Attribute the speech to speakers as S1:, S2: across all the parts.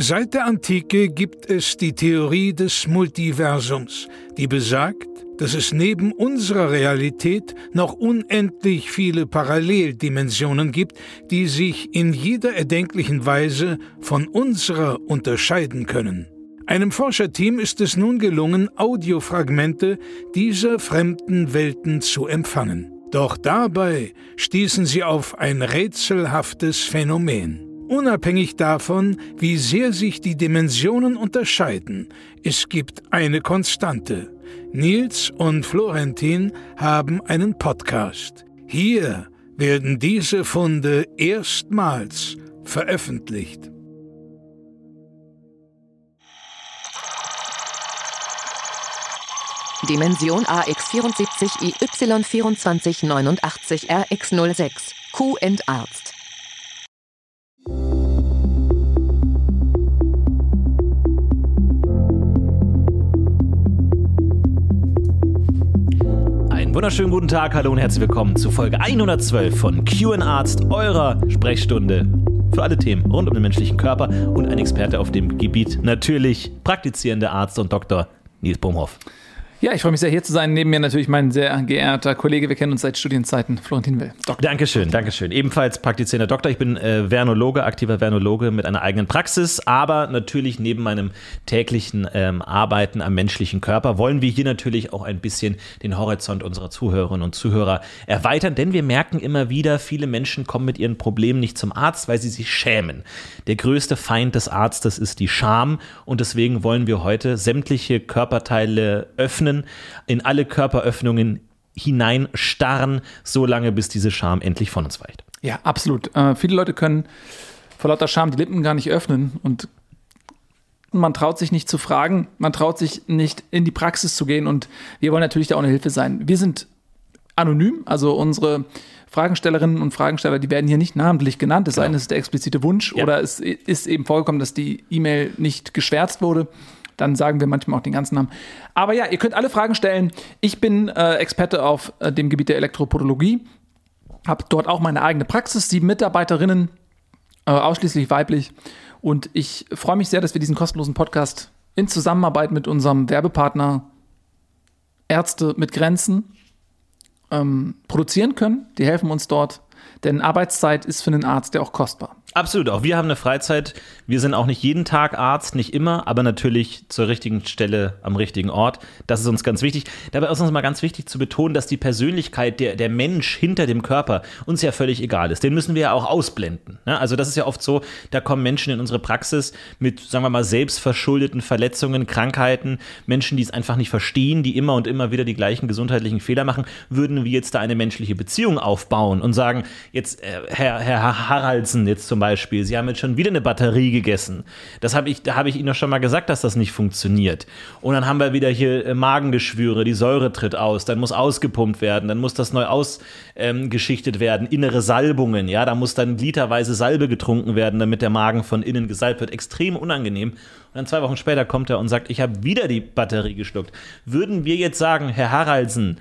S1: Seit der Antike gibt es die Theorie des Multiversums, die besagt, dass es neben unserer Realität noch unendlich viele Paralleldimensionen gibt, die sich in jeder erdenklichen Weise von unserer unterscheiden können. Einem Forscherteam ist es nun gelungen, Audiofragmente dieser fremden Welten zu empfangen. Doch dabei stießen sie auf ein rätselhaftes Phänomen. Unabhängig davon, wie sehr sich die Dimensionen unterscheiden, es gibt eine Konstante. Nils und Florentin haben einen Podcast. Hier werden diese Funde erstmals veröffentlicht.
S2: Dimension AX74 IY2489 RX06 Q
S3: wunderschönen guten Tag, hallo und herzlich willkommen zu Folge 112 von QN Arzt, eurer Sprechstunde für alle Themen rund um den menschlichen Körper und ein Experte auf dem Gebiet, natürlich praktizierender Arzt und Dr. Nils Bohmhoff.
S4: Ja, ich freue mich sehr, hier zu sein. Neben mir natürlich mein sehr geehrter Kollege, wir kennen uns seit Studienzeiten, Florentin Will.
S3: Doktor. Dankeschön, Dankeschön. Ebenfalls praktizierender Doktor. Ich bin äh, Vernologe, aktiver Vernologe mit einer eigenen Praxis, aber natürlich neben meinem täglichen ähm, Arbeiten am menschlichen Körper wollen wir hier natürlich auch ein bisschen den Horizont unserer Zuhörerinnen und Zuhörer erweitern, denn wir merken immer wieder, viele Menschen kommen mit ihren Problemen nicht zum Arzt, weil sie sich schämen. Der größte Feind des Arztes ist die Scham und deswegen wollen wir heute sämtliche Körperteile öffnen öffnen, in alle Körperöffnungen hineinstarren, so lange bis diese Scham endlich von uns weicht.
S4: Ja, absolut. Äh, viele Leute können vor lauter Scham die Lippen gar nicht öffnen und man traut sich nicht zu fragen, man traut sich nicht in die Praxis zu gehen und wir wollen natürlich da auch eine Hilfe sein. Wir sind anonym, also unsere Fragenstellerinnen und Fragensteller, die werden hier nicht namentlich genannt, es sei denn, es ist der explizite Wunsch ja. oder es ist eben vorgekommen, dass die E-Mail nicht geschwärzt wurde dann sagen wir manchmal auch den ganzen Namen. Aber ja, ihr könnt alle Fragen stellen. Ich bin äh, Experte auf äh, dem Gebiet der Elektropodologie, habe dort auch meine eigene Praxis, sieben Mitarbeiterinnen, äh, ausschließlich weiblich. Und ich freue mich sehr, dass wir diesen kostenlosen Podcast in Zusammenarbeit mit unserem Werbepartner Ärzte mit Grenzen ähm, produzieren können. Die helfen uns dort, denn Arbeitszeit ist für einen Arzt ja auch kostbar.
S3: Absolut, auch wir haben eine Freizeit. Wir sind auch nicht jeden Tag Arzt, nicht immer, aber natürlich zur richtigen Stelle am richtigen Ort. Das ist uns ganz wichtig. Dabei ist uns mal ganz wichtig zu betonen, dass die Persönlichkeit, der, der Mensch hinter dem Körper uns ja völlig egal ist. Den müssen wir ja auch ausblenden. Ne? Also das ist ja oft so, da kommen Menschen in unsere Praxis mit, sagen wir mal, selbstverschuldeten Verletzungen, Krankheiten, Menschen, die es einfach nicht verstehen, die immer und immer wieder die gleichen gesundheitlichen Fehler machen. Würden wir jetzt da eine menschliche Beziehung aufbauen und sagen, jetzt äh, Herr, Herr Haraldsen, jetzt zum Beispiel, Beispiel, Sie haben jetzt schon wieder eine Batterie gegessen. Das habe ich, da habe ich Ihnen doch schon mal gesagt, dass das nicht funktioniert. Und dann haben wir wieder hier äh, Magengeschwüre, die Säure tritt aus, dann muss ausgepumpt werden, dann muss das neu ausgeschichtet ähm, werden, innere Salbungen, ja, da muss dann literweise Salbe getrunken werden, damit der Magen von innen gesalbt wird. Extrem unangenehm. Und dann zwei Wochen später kommt er und sagt, ich habe wieder die Batterie geschluckt. Würden wir jetzt sagen, Herr Haraldsen,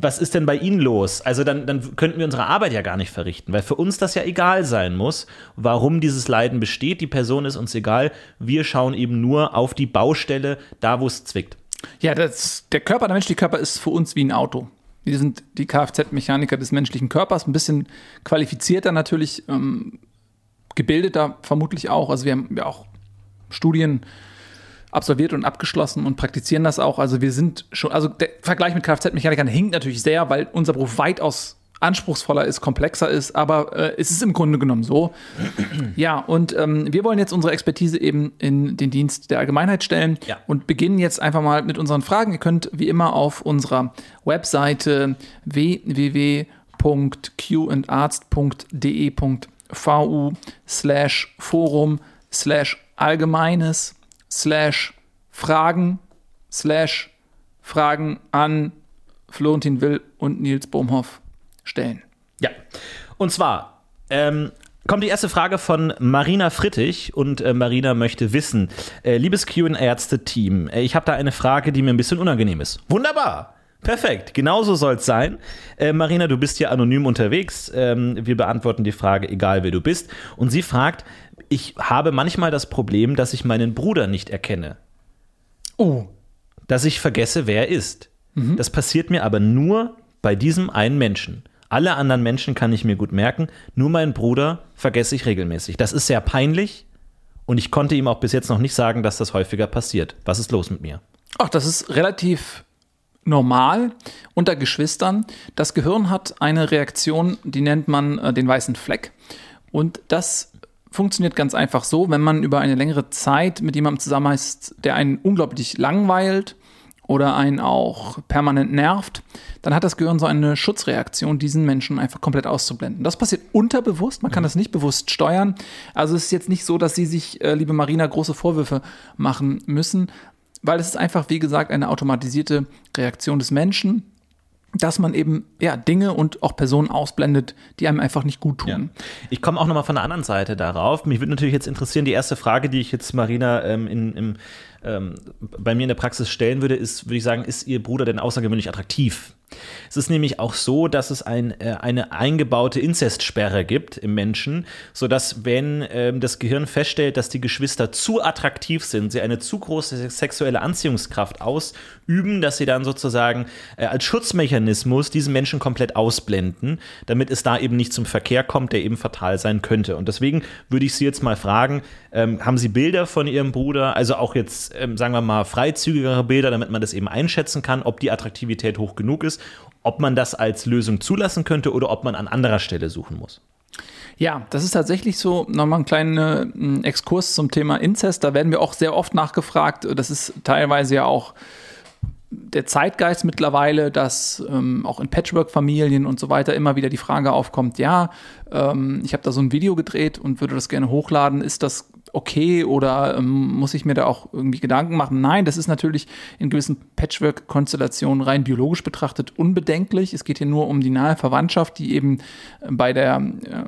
S3: was ist denn bei Ihnen los? Also dann, dann könnten wir unsere Arbeit ja gar nicht verrichten, weil für uns das ja egal sein muss, warum dieses Leiden besteht. Die Person ist uns egal. Wir schauen eben nur auf die Baustelle, da wo es zwickt.
S4: Ja, das, der Körper, der menschliche Körper ist für uns wie ein Auto. Wir sind die Kfz-Mechaniker des menschlichen Körpers, ein bisschen qualifizierter natürlich, ähm, gebildeter vermutlich auch. Also wir haben ja auch Studien absolviert und abgeschlossen und praktizieren das auch. Also wir sind schon, also der Vergleich mit Kfz-Mechanikern hinkt natürlich sehr, weil unser Beruf weitaus anspruchsvoller ist, komplexer ist, aber äh, es ist im Grunde genommen so. ja, und ähm, wir wollen jetzt unsere Expertise eben in den Dienst der Allgemeinheit stellen ja. und beginnen jetzt einfach mal mit unseren Fragen. Ihr könnt wie immer auf unserer Webseite www.qandarzt.de.vu slash forum slash allgemeines slash Fragen slash Fragen an Florentin Will und Nils Bohmhoff stellen.
S3: Ja, und zwar ähm, kommt die erste Frage von Marina Frittig und äh, Marina möchte wissen, äh, liebes Q&Ärzte-Team, äh, ich habe da eine Frage, die mir ein bisschen unangenehm ist. Wunderbar! Perfekt, genauso soll es sein. Äh, Marina, du bist ja anonym unterwegs. Ähm, wir beantworten die Frage, egal wer du bist. Und sie fragt, ich habe manchmal das Problem, dass ich meinen Bruder nicht erkenne.
S4: Oh.
S3: Dass ich vergesse, wer er ist. Das passiert mir aber nur bei diesem einen Menschen. Alle anderen Menschen kann ich mir gut merken, nur meinen Bruder vergesse ich regelmäßig. Das ist sehr peinlich und ich konnte ihm auch bis jetzt noch nicht sagen, dass das häufiger passiert. Was ist los mit mir?
S4: Ach, das ist relativ normal unter Geschwistern. Das Gehirn hat eine Reaktion, die nennt man äh, den weißen Fleck. Und das funktioniert ganz einfach so, wenn man über eine längere Zeit mit jemandem zusammen ist, der einen unglaublich langweilt oder einen auch permanent nervt, dann hat das Gehirn so eine Schutzreaktion, diesen Menschen einfach komplett auszublenden. Das passiert unterbewusst, man kann das nicht bewusst steuern. Also es ist jetzt nicht so, dass Sie sich, äh, liebe Marina, große Vorwürfe machen müssen, weil es ist einfach, wie gesagt, eine automatisierte Reaktion des Menschen, dass man eben ja, Dinge und auch Personen ausblendet, die einem einfach nicht gut tun.
S3: Ja. Ich komme auch nochmal von der anderen Seite darauf. Mich würde natürlich jetzt interessieren, die erste Frage, die ich jetzt Marina ähm, in, im, ähm, bei mir in der Praxis stellen würde, ist, würde ich sagen, ist Ihr Bruder denn außergewöhnlich attraktiv? Es ist nämlich auch so, dass es ein, äh, eine eingebaute Inzestsperre gibt im Menschen, sodass, wenn ähm, das Gehirn feststellt, dass die Geschwister zu attraktiv sind, sie eine zu große sexuelle Anziehungskraft ausüben, dass sie dann sozusagen äh, als Schutzmechanismus diesen Menschen komplett ausblenden, damit es da eben nicht zum Verkehr kommt, der eben fatal sein könnte. Und deswegen würde ich Sie jetzt mal fragen, ähm, haben Sie Bilder von Ihrem Bruder, also auch jetzt, ähm, sagen wir mal, freizügigere Bilder, damit man das eben einschätzen kann, ob die Attraktivität hoch genug ist, ob man das als Lösung zulassen könnte oder ob man an anderer Stelle suchen muss.
S4: Ja, das ist tatsächlich so. Nochmal ein kleiner äh, Exkurs zum Thema Inzest. Da werden wir auch sehr oft nachgefragt. Das ist teilweise ja auch der Zeitgeist mittlerweile, dass ähm, auch in Patchwork-Familien und so weiter immer wieder die Frage aufkommt, ja, ähm, ich habe da so ein Video gedreht und würde das gerne hochladen. Ist das okay oder ähm, muss ich mir da auch irgendwie Gedanken machen? Nein, das ist natürlich in gewissen Patchwork-Konstellationen rein biologisch betrachtet unbedenklich. Es geht hier nur um die nahe Verwandtschaft, die eben äh, bei der äh,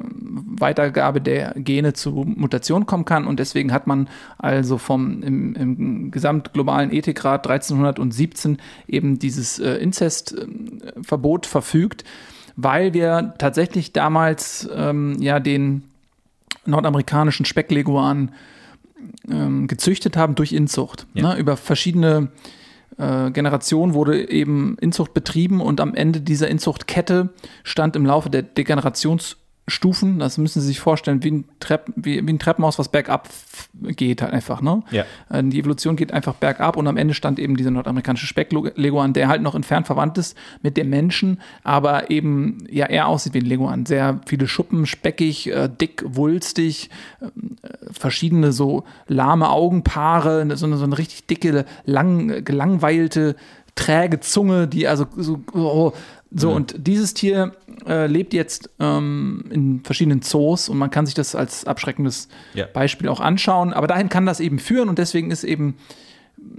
S4: Weitergabe der Gene zu Mutationen kommen kann. Und deswegen hat man also vom im, im gesamtglobalen Ethikrat 1317 eben dieses äh, Inzestverbot verfügt weil wir tatsächlich damals ähm, ja den nordamerikanischen Speckleguan ähm, gezüchtet haben durch Inzucht.
S3: Ja.
S4: Ne? Über verschiedene äh, Generationen wurde eben Inzucht betrieben und am Ende dieser Inzuchtkette stand im Laufe der Degenerations Stufen, das müssen Sie sich vorstellen, wie ein, Trepp, wie, wie ein Treppenhaus, was bergab geht halt einfach, ne?
S3: Ja.
S4: Äh, Die Evolution geht einfach bergab und am Ende stand eben dieser nordamerikanische Speckleguan, der halt noch entfernt verwandt ist mit dem Menschen, aber eben ja eher aussieht wie ein Leguan. Sehr viele Schuppen, speckig, äh, dick, wulstig, äh, verschiedene so lahme Augenpaare, so eine, so eine richtig dicke, lang, gelangweilte, träge Zunge, die also so, oh, so, und dieses Tier äh, lebt jetzt ähm, in verschiedenen Zoos und man kann sich das als abschreckendes
S3: Ja.
S4: Beispiel auch anschauen. Aber dahin kann das eben führen und deswegen ist eben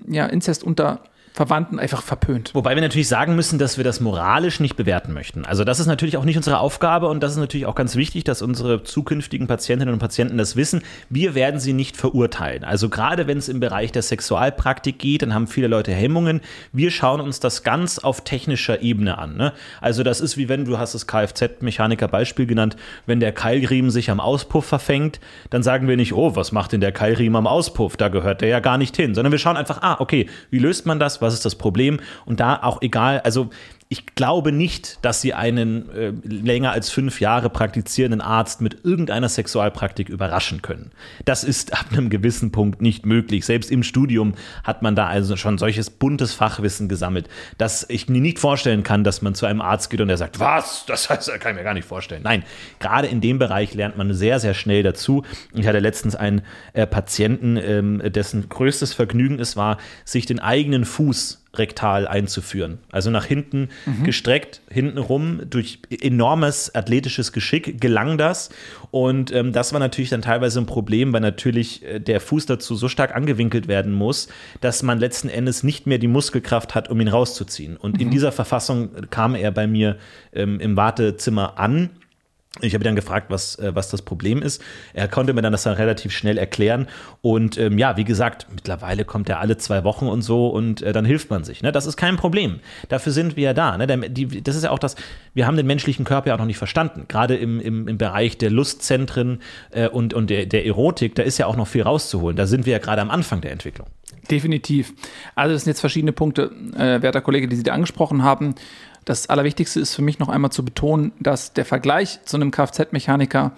S4: ja, Inzest unter Verwandten einfach verpönt.
S3: Wobei wir natürlich sagen müssen, dass wir das moralisch nicht bewerten möchten. Also das ist natürlich auch nicht unsere Aufgabe und das ist natürlich auch ganz wichtig, dass unsere zukünftigen Patientinnen und Patienten das wissen. Wir werden sie nicht verurteilen. Also gerade wenn es im Bereich der Sexualpraktik geht, dann haben viele Leute Hemmungen. Wir schauen uns das ganz auf technischer Ebene an. Ne? Also das ist wie wenn, du hast das Kfz-Mechaniker-Beispiel genannt, wenn der Keilriemen sich am Auspuff verfängt, dann sagen wir nicht, oh, was macht denn der Keilriemen am Auspuff? Da gehört der ja gar nicht hin. Sondern wir schauen einfach, ah, okay, wie löst man das? Was ist das Problem? Und da auch egal, also ich glaube nicht, dass sie einen äh, länger als fünf Jahre praktizierenden Arzt mit irgendeiner Sexualpraktik überraschen können. Das ist ab einem gewissen Punkt nicht möglich. Selbst im Studium hat man da also schon solches buntes Fachwissen gesammelt, dass ich mir nicht vorstellen kann, dass man zu einem Arzt geht und der sagt, was? Das heißt, das kann ich mir gar nicht vorstellen. Nein, gerade in dem Bereich lernt man sehr, sehr schnell dazu. Ich hatte letztens einen äh, Patienten, ähm, dessen größtes Vergnügen es war, sich den eigenen Fuß rektal einzuführen. Also nach hinten gestreckt, hinten rum, durch enormes athletisches Geschick gelang das. Und ähm, das war natürlich dann teilweise ein Problem, weil natürlich äh, der Fuß dazu so stark angewinkelt werden muss, dass man letzten Endes nicht mehr die Muskelkraft hat, um ihn rauszuziehen. Und in dieser Verfassung kam er bei mir ähm, im Wartezimmer an. Ich habe ihn dann gefragt, was, äh, was das Problem ist. Er konnte mir dann das dann relativ schnell erklären. Und ähm, ja, wie gesagt, mittlerweile kommt er alle zwei Wochen und so und äh, dann hilft man sich. Ne? Das ist kein Problem. Dafür sind wir ja da. Ne? Das ist ja auch das, wir haben den menschlichen Körper ja auch noch nicht verstanden. Gerade im, im, im Bereich der Lustzentren äh, und, und der, der Erotik, da ist ja auch noch viel rauszuholen. Da sind wir ja gerade am Anfang der Entwicklung.
S4: Definitiv. Also das sind jetzt verschiedene Punkte, äh, werter Kollege, die Sie da angesprochen haben. Das Allerwichtigste ist für mich noch einmal zu betonen, dass der Vergleich zu einem Kfz-Mechaniker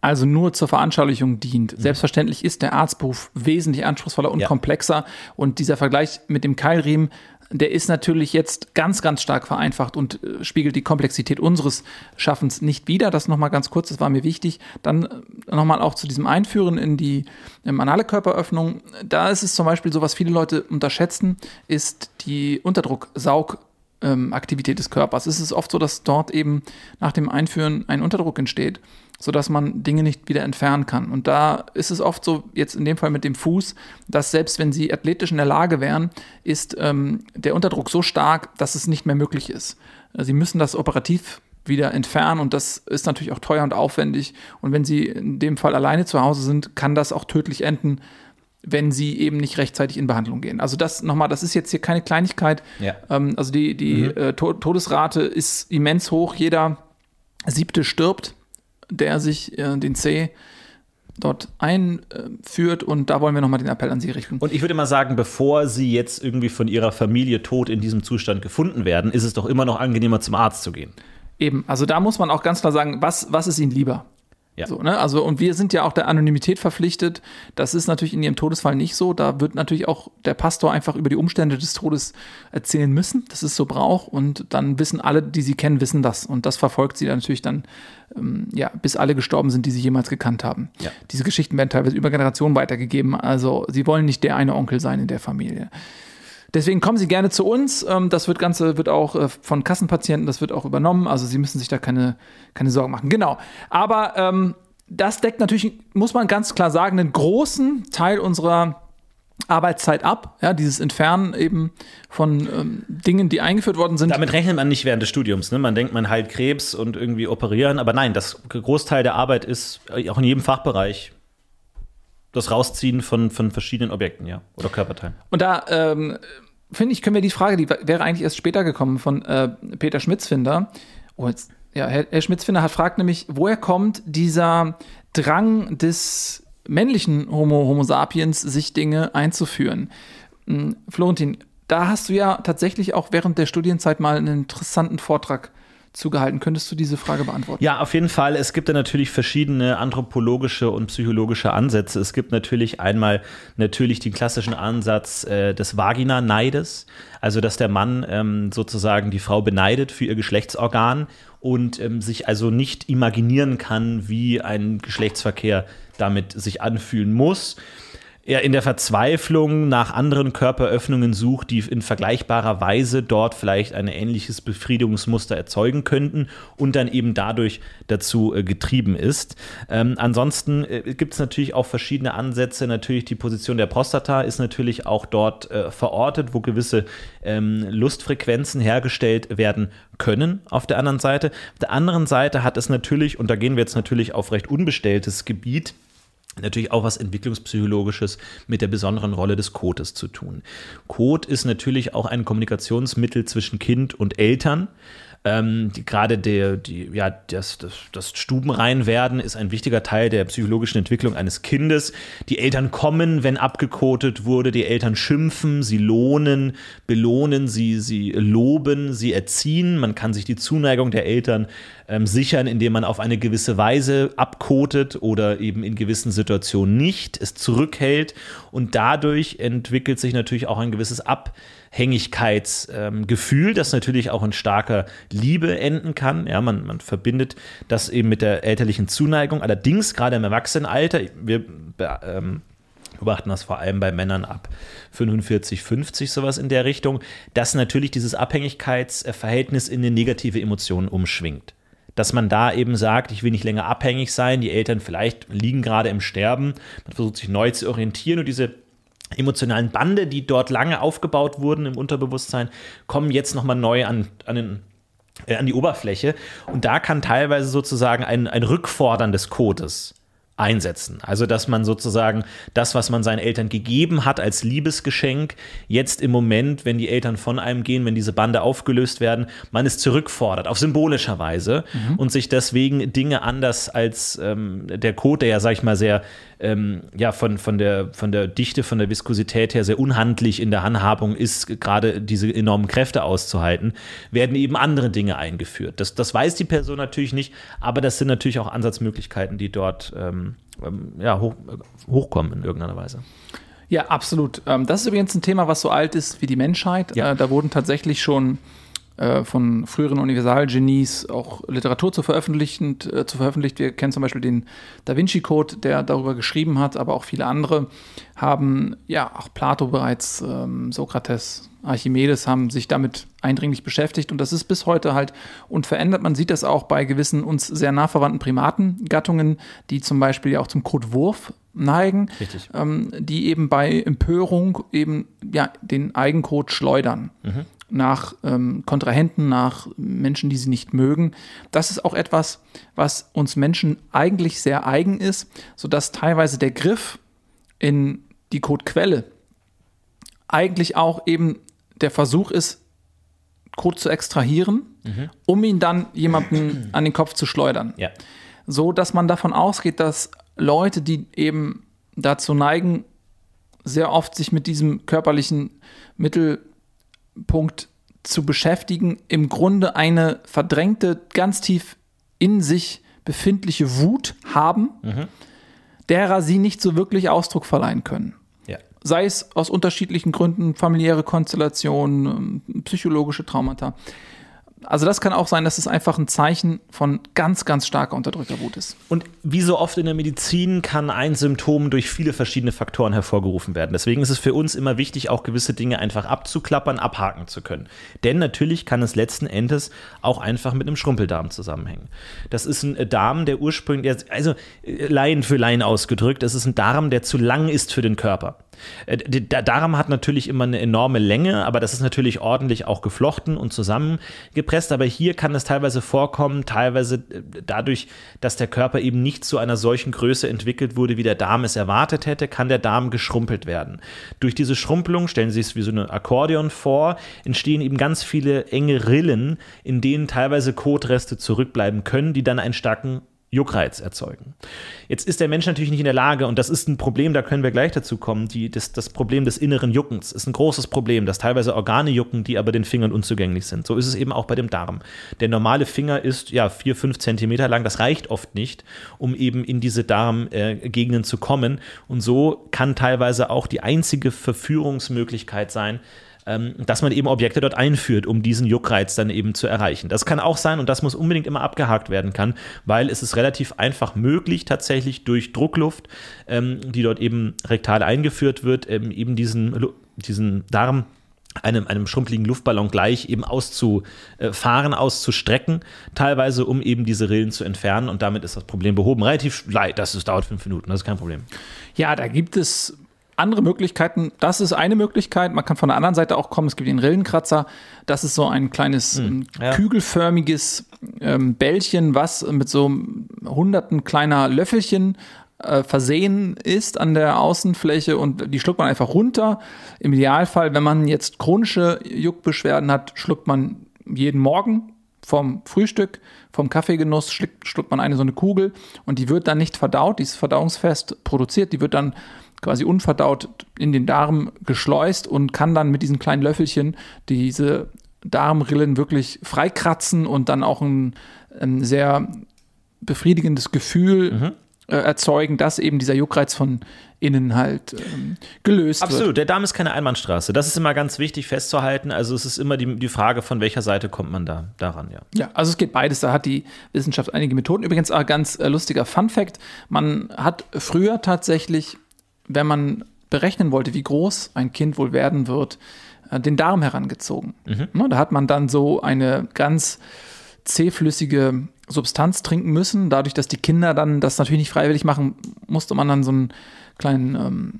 S4: also nur zur Veranschaulichung dient. Mhm. Selbstverständlich ist der Arztberuf wesentlich anspruchsvoller und ja. komplexer und dieser Vergleich mit dem Keilriemen, der ist natürlich jetzt ganz, ganz stark vereinfacht und äh, spiegelt die Komplexität unseres Schaffens nicht wider. Das nochmal ganz kurz, das war mir wichtig. Dann äh, nochmal auch zu diesem Einführen in die ähm, anale Körperöffnung. Da ist es zum Beispiel so, was viele Leute unterschätzen, ist die Unterdrucksaug- ähm, Aktivität des Körpers. Es ist oft so, dass dort eben nach dem Einführen ein Unterdruck entsteht, sodass man Dinge nicht wieder entfernen kann. Und da ist es oft so, jetzt in dem Fall mit dem Fuß, dass selbst wenn sie athletisch in der Lage wären, ist ähm, der Unterdruck so stark, dass es nicht mehr möglich ist. Sie müssen das operativ wieder entfernen und das ist natürlich auch teuer und aufwendig. Und wenn Sie in dem Fall alleine zu Hause sind, kann das auch tödlich enden, wenn sie eben nicht rechtzeitig in Behandlung gehen. Also das nochmal, das ist jetzt hier keine Kleinigkeit. Ja. Ähm, also die, die mhm. äh, Todesrate ist immens hoch. Jeder siebte stirbt, der sich äh, den C dort einführt und da wollen wir nochmal den Appell an Sie richten.
S3: Und ich würde mal sagen, bevor Sie jetzt irgendwie von Ihrer Familie tot in diesem Zustand gefunden werden, ist es doch immer noch angenehmer zum Arzt zu gehen.
S4: Eben, also da muss man auch ganz klar sagen, was, was ist Ihnen lieber? Ja. So, ne? Also, und wir sind ja auch der Anonymität verpflichtet. Das ist natürlich in ihrem Todesfall nicht so. Da wird natürlich auch der Pastor einfach über die Umstände des Todes erzählen müssen. Das ist so Brauch. Und dann wissen alle, die sie kennen, wissen das. Und das verfolgt sie dann natürlich dann, ähm, ja, bis alle gestorben sind, die sie jemals gekannt haben. Ja. Diese Geschichten werden teilweise über Generationen weitergegeben. Also, sie wollen nicht der eine Onkel sein in der Familie. Deswegen kommen Sie gerne zu uns. Ähm, das wird Ganze wird auch äh, von Kassenpatienten, das wird auch übernommen. Also Sie müssen sich da keine, keine Sorgen machen. Genau. Aber ähm, das deckt natürlich, muss man ganz klar sagen, einen großen Teil unserer Arbeitszeit ab, ja, dieses Entfernen eben von ähm, Dingen, die eingeführt worden sind.
S3: Damit rechnet man nicht während des Studiums. Ne? Man denkt, man heilt Krebs und irgendwie operieren, aber nein, das Großteil der Arbeit ist auch in jedem Fachbereich das Rausziehen von, von verschiedenen Objekten, ja, oder Körperteilen.
S4: Und da ähm, finde ich, können wir die Frage, die wäre eigentlich erst später gekommen von äh, Peter Schmitzfinder. Oh, jetzt, ja, Herr, Herr Schmitzfinder hat fragt nämlich, woher kommt dieser Drang des männlichen Homo, Homo sapiens, sich Dinge einzuführen? Hm, Florentin, da hast du ja tatsächlich auch während der Studienzeit mal einen interessanten Vortrag zugehalten. Könntest du diese Frage beantworten?
S3: Ja, auf jeden Fall. Es gibt da natürlich verschiedene anthropologische und psychologische Ansätze. Es gibt natürlich einmal natürlich den klassischen Ansatz äh, des Vagina-Neides, also dass der Mann ähm, sozusagen die Frau beneidet für ihr Geschlechtsorgan und ähm, sich also nicht imaginieren kann, wie ein Geschlechtsverkehr damit sich anfühlen muss er in der Verzweiflung nach anderen Körperöffnungen sucht, die in vergleichbarer Weise dort vielleicht ein ähnliches Befriedigungsmuster erzeugen könnten und dann eben dadurch dazu äh, getrieben ist. Ähm, ansonsten äh, gibt es natürlich auch verschiedene Ansätze. Natürlich die Position der Prostata ist natürlich auch dort äh, verortet, wo gewisse ähm, Lustfrequenzen hergestellt werden können auf der anderen Seite. Auf der anderen Seite hat es natürlich, und da gehen wir jetzt natürlich auf recht unbestelltes Gebiet, natürlich auch was Entwicklungspsychologisches mit der besonderen Rolle des Codes zu tun. Code ist natürlich auch ein Kommunikationsmittel zwischen Kind und Eltern. Ähm, die, gerade der, die, ja, das, das, das Stubenreinwerden ist ein wichtiger Teil der psychologischen Entwicklung eines Kindes. Die Eltern kommen, wenn abgekotet wurde, die Eltern schimpfen, sie lohnen, belohnen, sie, sie loben, sie erziehen. Man kann sich die Zuneigung der Eltern ähm, sichern, indem man auf eine gewisse Weise abkotet oder eben in gewissen Situationen nicht, es zurückhält und dadurch entwickelt sich natürlich auch ein gewisses Ab Abhängigkeitsgefühl, das natürlich auch in starker Liebe enden kann. Ja, man, man verbindet das eben mit der elterlichen Zuneigung. Allerdings, gerade im Erwachsenenalter, wir ähm, beobachten das vor allem bei Männern ab 45, 50, sowas in der Richtung, dass natürlich dieses Abhängigkeitsverhältnis in eine negative Emotion umschwingt dass man da eben sagt, ich will nicht länger abhängig sein, die Eltern vielleicht liegen gerade im Sterben, man versucht sich neu zu orientieren und diese emotionalen Bande, die dort lange aufgebaut wurden im Unterbewusstsein, kommen jetzt nochmal neu an, an den äh, an die Oberfläche. Und da kann teilweise sozusagen ein, ein Rückfordern des Codes einsetzen. Also, dass man sozusagen das, was man seinen Eltern gegeben hat als Liebesgeschenk, jetzt im Moment, wenn die Eltern von einem gehen, wenn diese Bande aufgelöst werden, man es zurückfordert, auf symbolischer Weise mhm. und sich deswegen Dinge anders als ähm, der Code, der ja, sag ich mal, sehr ähm, ja, von, von, der, von der Dichte, von der Viskosität her sehr unhandlich in der Handhabung ist, gerade diese enormen Kräfte auszuhalten, werden eben andere Dinge eingeführt. Das, das weiß die Person natürlich nicht, aber das sind natürlich auch Ansatzmöglichkeiten, die dort ähm, ähm ja, hoch, hochkommen in irgendeiner Weise.
S4: Ja, absolut. Ähm, das ist übrigens ein Thema, was so alt ist wie die Menschheit. Ja. Äh, da wurden tatsächlich schon äh, von früheren Universalgenies auch Literatur zu, veröffentlichen, äh, zu veröffentlicht. Wir kennen zum Beispiel den Da Vinci Code, der darüber geschrieben hat, aber auch viele andere haben, ja, auch Plato bereits, ähm, Sokrates, Archimedes haben sich damit eindringlich beschäftigt und das ist bis heute halt unverändert. Man sieht das auch bei gewissen uns sehr nah verwandten Primatengattungen, die zum Beispiel ja auch zum Codewurf neigen, ähm, die eben bei Empörung eben ja den Eigencode schleudern. Mhm nach ähm, Kontrahenten, nach Menschen, die sie nicht mögen. Das ist auch etwas, was uns Menschen eigentlich sehr eigen ist, sodass teilweise der Griff in die Codequelle eigentlich auch eben der Versuch ist, Code zu extrahieren, mhm. um ihn dann jemandem an den Kopf zu schleudern. Ja. So dass man davon ausgeht, dass Leute, die eben dazu neigen, sehr oft sich mit diesem körperlichen Mittel Punkt zu beschäftigen, im Grunde eine verdrängte, ganz tief in sich befindliche Wut haben, mhm. derer sie nicht so wirklich Ausdruck verleihen können. Ja. Sei es aus unterschiedlichen Gründen, familiäre Konstellationen, psychologische Traumata. Also das kann auch sein, dass es einfach ein Zeichen von ganz, ganz starker unterdrückter Wut ist.
S3: Und wie so oft in der Medizin kann ein Symptom durch viele verschiedene Faktoren hervorgerufen werden. Deswegen ist es für uns immer wichtig, auch gewisse Dinge einfach abzuklappern, abhaken zu können. Denn natürlich kann es letzten Endes auch einfach mit einem Schrumpeldarm zusammenhängen. Das ist ein Darm, der ursprünglich, also äh, Laien für Laien ausgedrückt, das ist ein Darm, der zu lang ist für den Körper. Äh, der Darm hat natürlich immer eine enorme Länge, aber das ist natürlich ordentlich auch geflochten und zusammengepresst. Aber hier kann es teilweise vorkommen, teilweise äh, dadurch, dass der Körper eben nicht zu einer solchen Größe entwickelt wurde, wie der Darm es erwartet hätte, kann der Darm geschrumpelt werden. Durch diese Schrumpelung, stellen Sie es wie so eine Akkordeon vor, entstehen eben ganz viele enge Rillen, in denen teilweise Kotreste zurückbleiben können, die dann einen starken Juckreiz erzeugen. Jetzt ist der Mensch natürlich nicht in der Lage, und das ist ein Problem, da können wir gleich dazu kommen, die, das, das Problem des inneren Juckens ist ein großes Problem, dass teilweise Organe jucken, die aber den Fingern unzugänglich sind. So ist es eben auch bei dem Darm. Der normale Finger ist ja vier, fünf Zentimeter lang, das reicht oft nicht, um eben in diese Darmgegenden äh, zu kommen. Und so kann teilweise auch die einzige Verführungsmöglichkeit sein, dass man eben Objekte dort einführt, um diesen Juckreiz dann eben zu erreichen. Das kann auch sein und das muss unbedingt immer abgehakt werden kann, weil es ist relativ einfach möglich, tatsächlich durch Druckluft, ähm, die dort eben rektal eingeführt wird, ähm, eben diesen, diesen Darm einem, einem schrumpeligen Luftballon gleich eben auszufahren, auszustrecken, teilweise um eben diese Rillen zu entfernen und damit ist das Problem behoben. Relativ leicht, das ist, dauert fünf Minuten, das ist kein Problem.
S4: Ja, da gibt es andere Möglichkeiten. Das ist eine Möglichkeit. Man kann von der anderen Seite auch kommen. Es gibt den Rillenkratzer. Das ist so ein kleines hm, ja. kügelförmiges ähm, Bällchen, was mit so hunderten kleiner Löffelchen äh, versehen ist an der Außenfläche und die schluckt man einfach runter. Im Idealfall, wenn man jetzt chronische Juckbeschwerden hat, schluckt man jeden Morgen vom Frühstück, vom Kaffeegenuss schluckt, schluckt man eine so eine Kugel und die wird dann nicht verdaut, die ist verdauungsfest produziert, die wird dann quasi unverdaut in den Darm geschleust und kann dann mit diesen kleinen Löffelchen diese Darmrillen wirklich freikratzen und dann auch ein, ein sehr befriedigendes Gefühl mhm. äh, erzeugen, dass eben dieser Juckreiz von innen halt ähm, gelöst
S3: Absolut. wird.
S4: Absolut,
S3: der Darm ist keine Einbahnstraße. Das ist immer ganz wichtig festzuhalten. Also es ist immer die, die Frage, von welcher Seite kommt man da daran, ja.
S4: Ja, also es geht beides. Da hat die Wissenschaft einige Methoden. Übrigens ein ganz äh, lustiger Fun Fact. Man hat früher tatsächlich wenn man berechnen wollte, wie groß ein Kind wohl werden wird, äh, den Darm herangezogen. Mhm. Ne, da hat man dann so eine ganz zähflüssige Substanz trinken müssen. Dadurch, dass die Kinder dann das natürlich nicht freiwillig machen, musste man dann so einen kleinen ähm,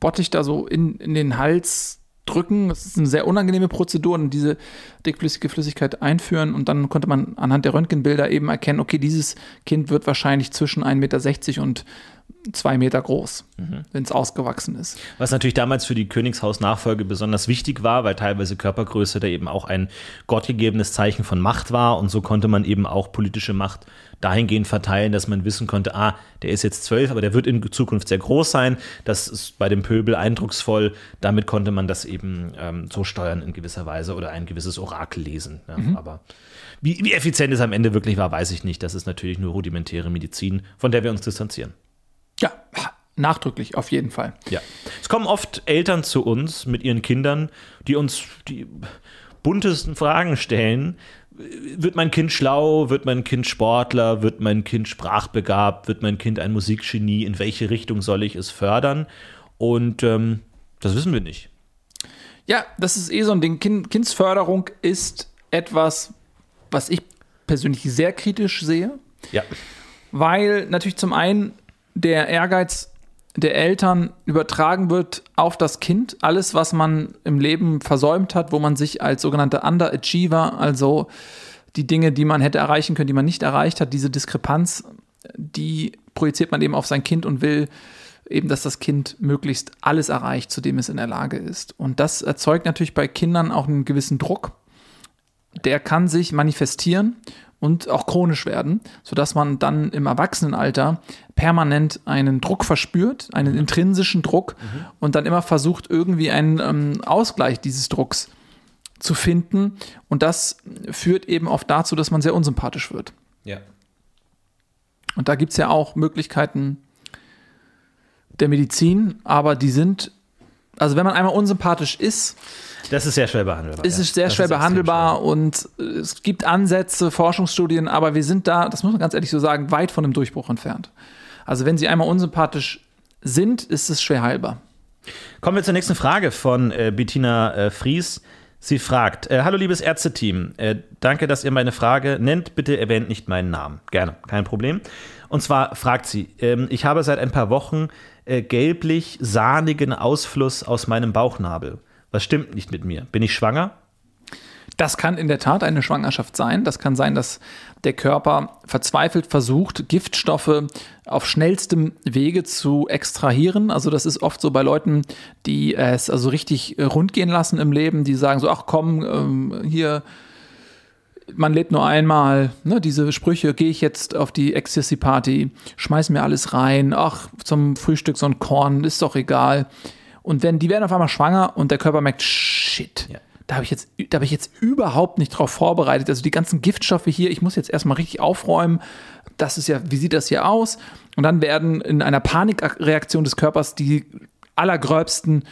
S4: Bottich da so in, in den Hals drücken. Das ist eine sehr unangenehme Prozedur und diese dickflüssige Flüssigkeit einführen und dann konnte man anhand der Röntgenbilder eben erkennen, okay, dieses Kind wird wahrscheinlich zwischen 1,60 Meter und zwei Meter groß, mhm. wenn es ausgewachsen ist.
S3: Was natürlich damals für die Königshausnachfolge besonders wichtig war, weil teilweise Körpergröße da eben auch ein gottgegebenes Zeichen von Macht war und so konnte man eben auch politische Macht dahingehend verteilen, dass man wissen konnte, ah, der ist jetzt zwölf, aber der wird in Zukunft sehr groß sein. Das ist bei dem Pöbel eindrucksvoll. Damit konnte man das eben ähm, so steuern in gewisser Weise oder ein gewisses Orakel lesen. Ja, mhm. Aber wie, wie effizient es am Ende wirklich war, weiß ich nicht. Das ist natürlich nur rudimentäre Medizin, von der wir uns distanzieren.
S4: Ja, nachdrücklich, auf jeden Fall.
S3: Ja. Es kommen oft Eltern zu uns mit ihren Kindern, die uns die buntesten Fragen stellen, wird mein Kind schlau, wird mein Kind Sportler, wird mein Kind sprachbegabt, wird mein Kind ein Musikgenie, in welche Richtung soll ich es fördern? Und ähm, das wissen wir nicht.
S4: Ja, das ist eh so ein Ding. Kind, Kindsförderung ist etwas, was ich persönlich sehr kritisch sehe.
S3: Ja.
S4: Weil natürlich zum einen der Ehrgeiz der Eltern übertragen wird auf das Kind. Alles, was man im Leben versäumt hat, wo man sich als sogenannter Underachiever, also die Dinge, die man hätte erreichen können, die man nicht erreicht hat, diese Diskrepanz, die projiziert man eben auf sein Kind und will eben, dass das Kind möglichst alles erreicht, zu dem es in der Lage ist. Und das erzeugt natürlich bei Kindern auch einen gewissen Druck. Der kann sich manifestieren und auch chronisch werden, sodass man dann im Erwachsenenalter permanent einen Druck verspürt, einen intrinsischen Druck mhm. und dann immer versucht, irgendwie einen ähm, Ausgleich dieses Drucks zu finden. Und das führt eben oft dazu, dass man sehr unsympathisch wird.
S3: Ja.
S4: Und da gibt es ja auch Möglichkeiten der Medizin, aber die sind, also wenn man einmal unsympathisch ist,
S3: das ist sehr schwer behandelbar.
S4: Es ist sehr schwer behandelbar schwer. und es gibt Ansätze, Forschungsstudien, aber wir sind da, das muss man ganz ehrlich so sagen, weit von dem Durchbruch entfernt. Also wenn sie einmal unsympathisch sind, ist es schwer heilbar.
S3: Kommen wir zur nächsten Frage von äh, Bettina äh, Fries. Sie fragt: äh, Hallo, liebes Ärzteteam. Äh, danke, dass ihr meine Frage nennt. Bitte erwähnt nicht meinen Namen. Gerne, kein Problem. Und zwar fragt sie: ähm, Ich habe seit ein paar Wochen äh, gelblich-sahnigen Ausfluss aus meinem Bauchnabel. Was stimmt nicht mit mir? Bin ich schwanger?
S4: Das kann in der Tat eine Schwangerschaft sein. Das kann sein, dass der Körper verzweifelt versucht, Giftstoffe auf schnellstem Wege zu extrahieren. Also das ist oft so bei Leuten, die es also richtig rund gehen lassen im Leben, die sagen so, ach komm, ähm, hier, man lebt nur einmal, ne, diese Sprüche, gehe ich jetzt auf die Ecstasy-Party, schmeiß mir alles rein, ach, zum Frühstück so ein Korn, ist doch egal. Und wenn die werden auf einmal schwanger und der Körper merkt, shit, ja. da habe ich, jetzt, hab ich jetzt überhaupt nicht drauf vorbereitet. Also die ganzen Giftstoffe hier, ich muss jetzt erstmal richtig aufräumen. Das ist ja, wie sieht das hier aus? Und dann werden in einer Panikreaktion des Körpers die allergröbsten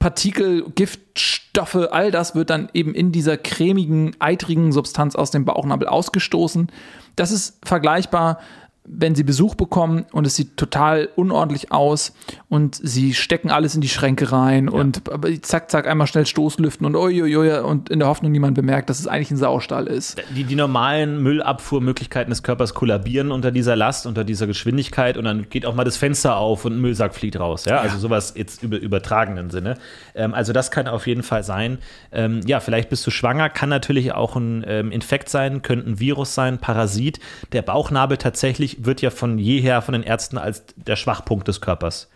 S4: Schmutzpartikel, Giftstoffe, all das wird dann eben in dieser cremigen, eitrigen Substanz aus dem Bauchnabel ausgestoßen. Das ist vergleichbar wenn sie Besuch bekommen und es sieht total unordentlich aus und sie stecken alles in die Schränke rein ja. und zack, zack, einmal schnell Stoßlüften und uiuiui und in der Hoffnung, niemand bemerkt, dass es eigentlich ein Saustall ist.
S3: Die, die normalen Müllabfuhrmöglichkeiten des Körpers kollabieren unter dieser Last, unter dieser Geschwindigkeit und dann geht auch mal das Fenster auf und ein Müllsack fliegt raus. Ja, ja. also sowas jetzt über übertragenen Sinne. Ähm, also das kann auf jeden Fall sein. Ähm, ja, vielleicht bist du schwanger, kann natürlich auch ein ähm, Infekt sein, könnte ein Virus sein, Parasit. Der Bauchnabel tatsächlich natürlich wird ja von jeher von den Ärzten als der Schwachpunkt des Körpers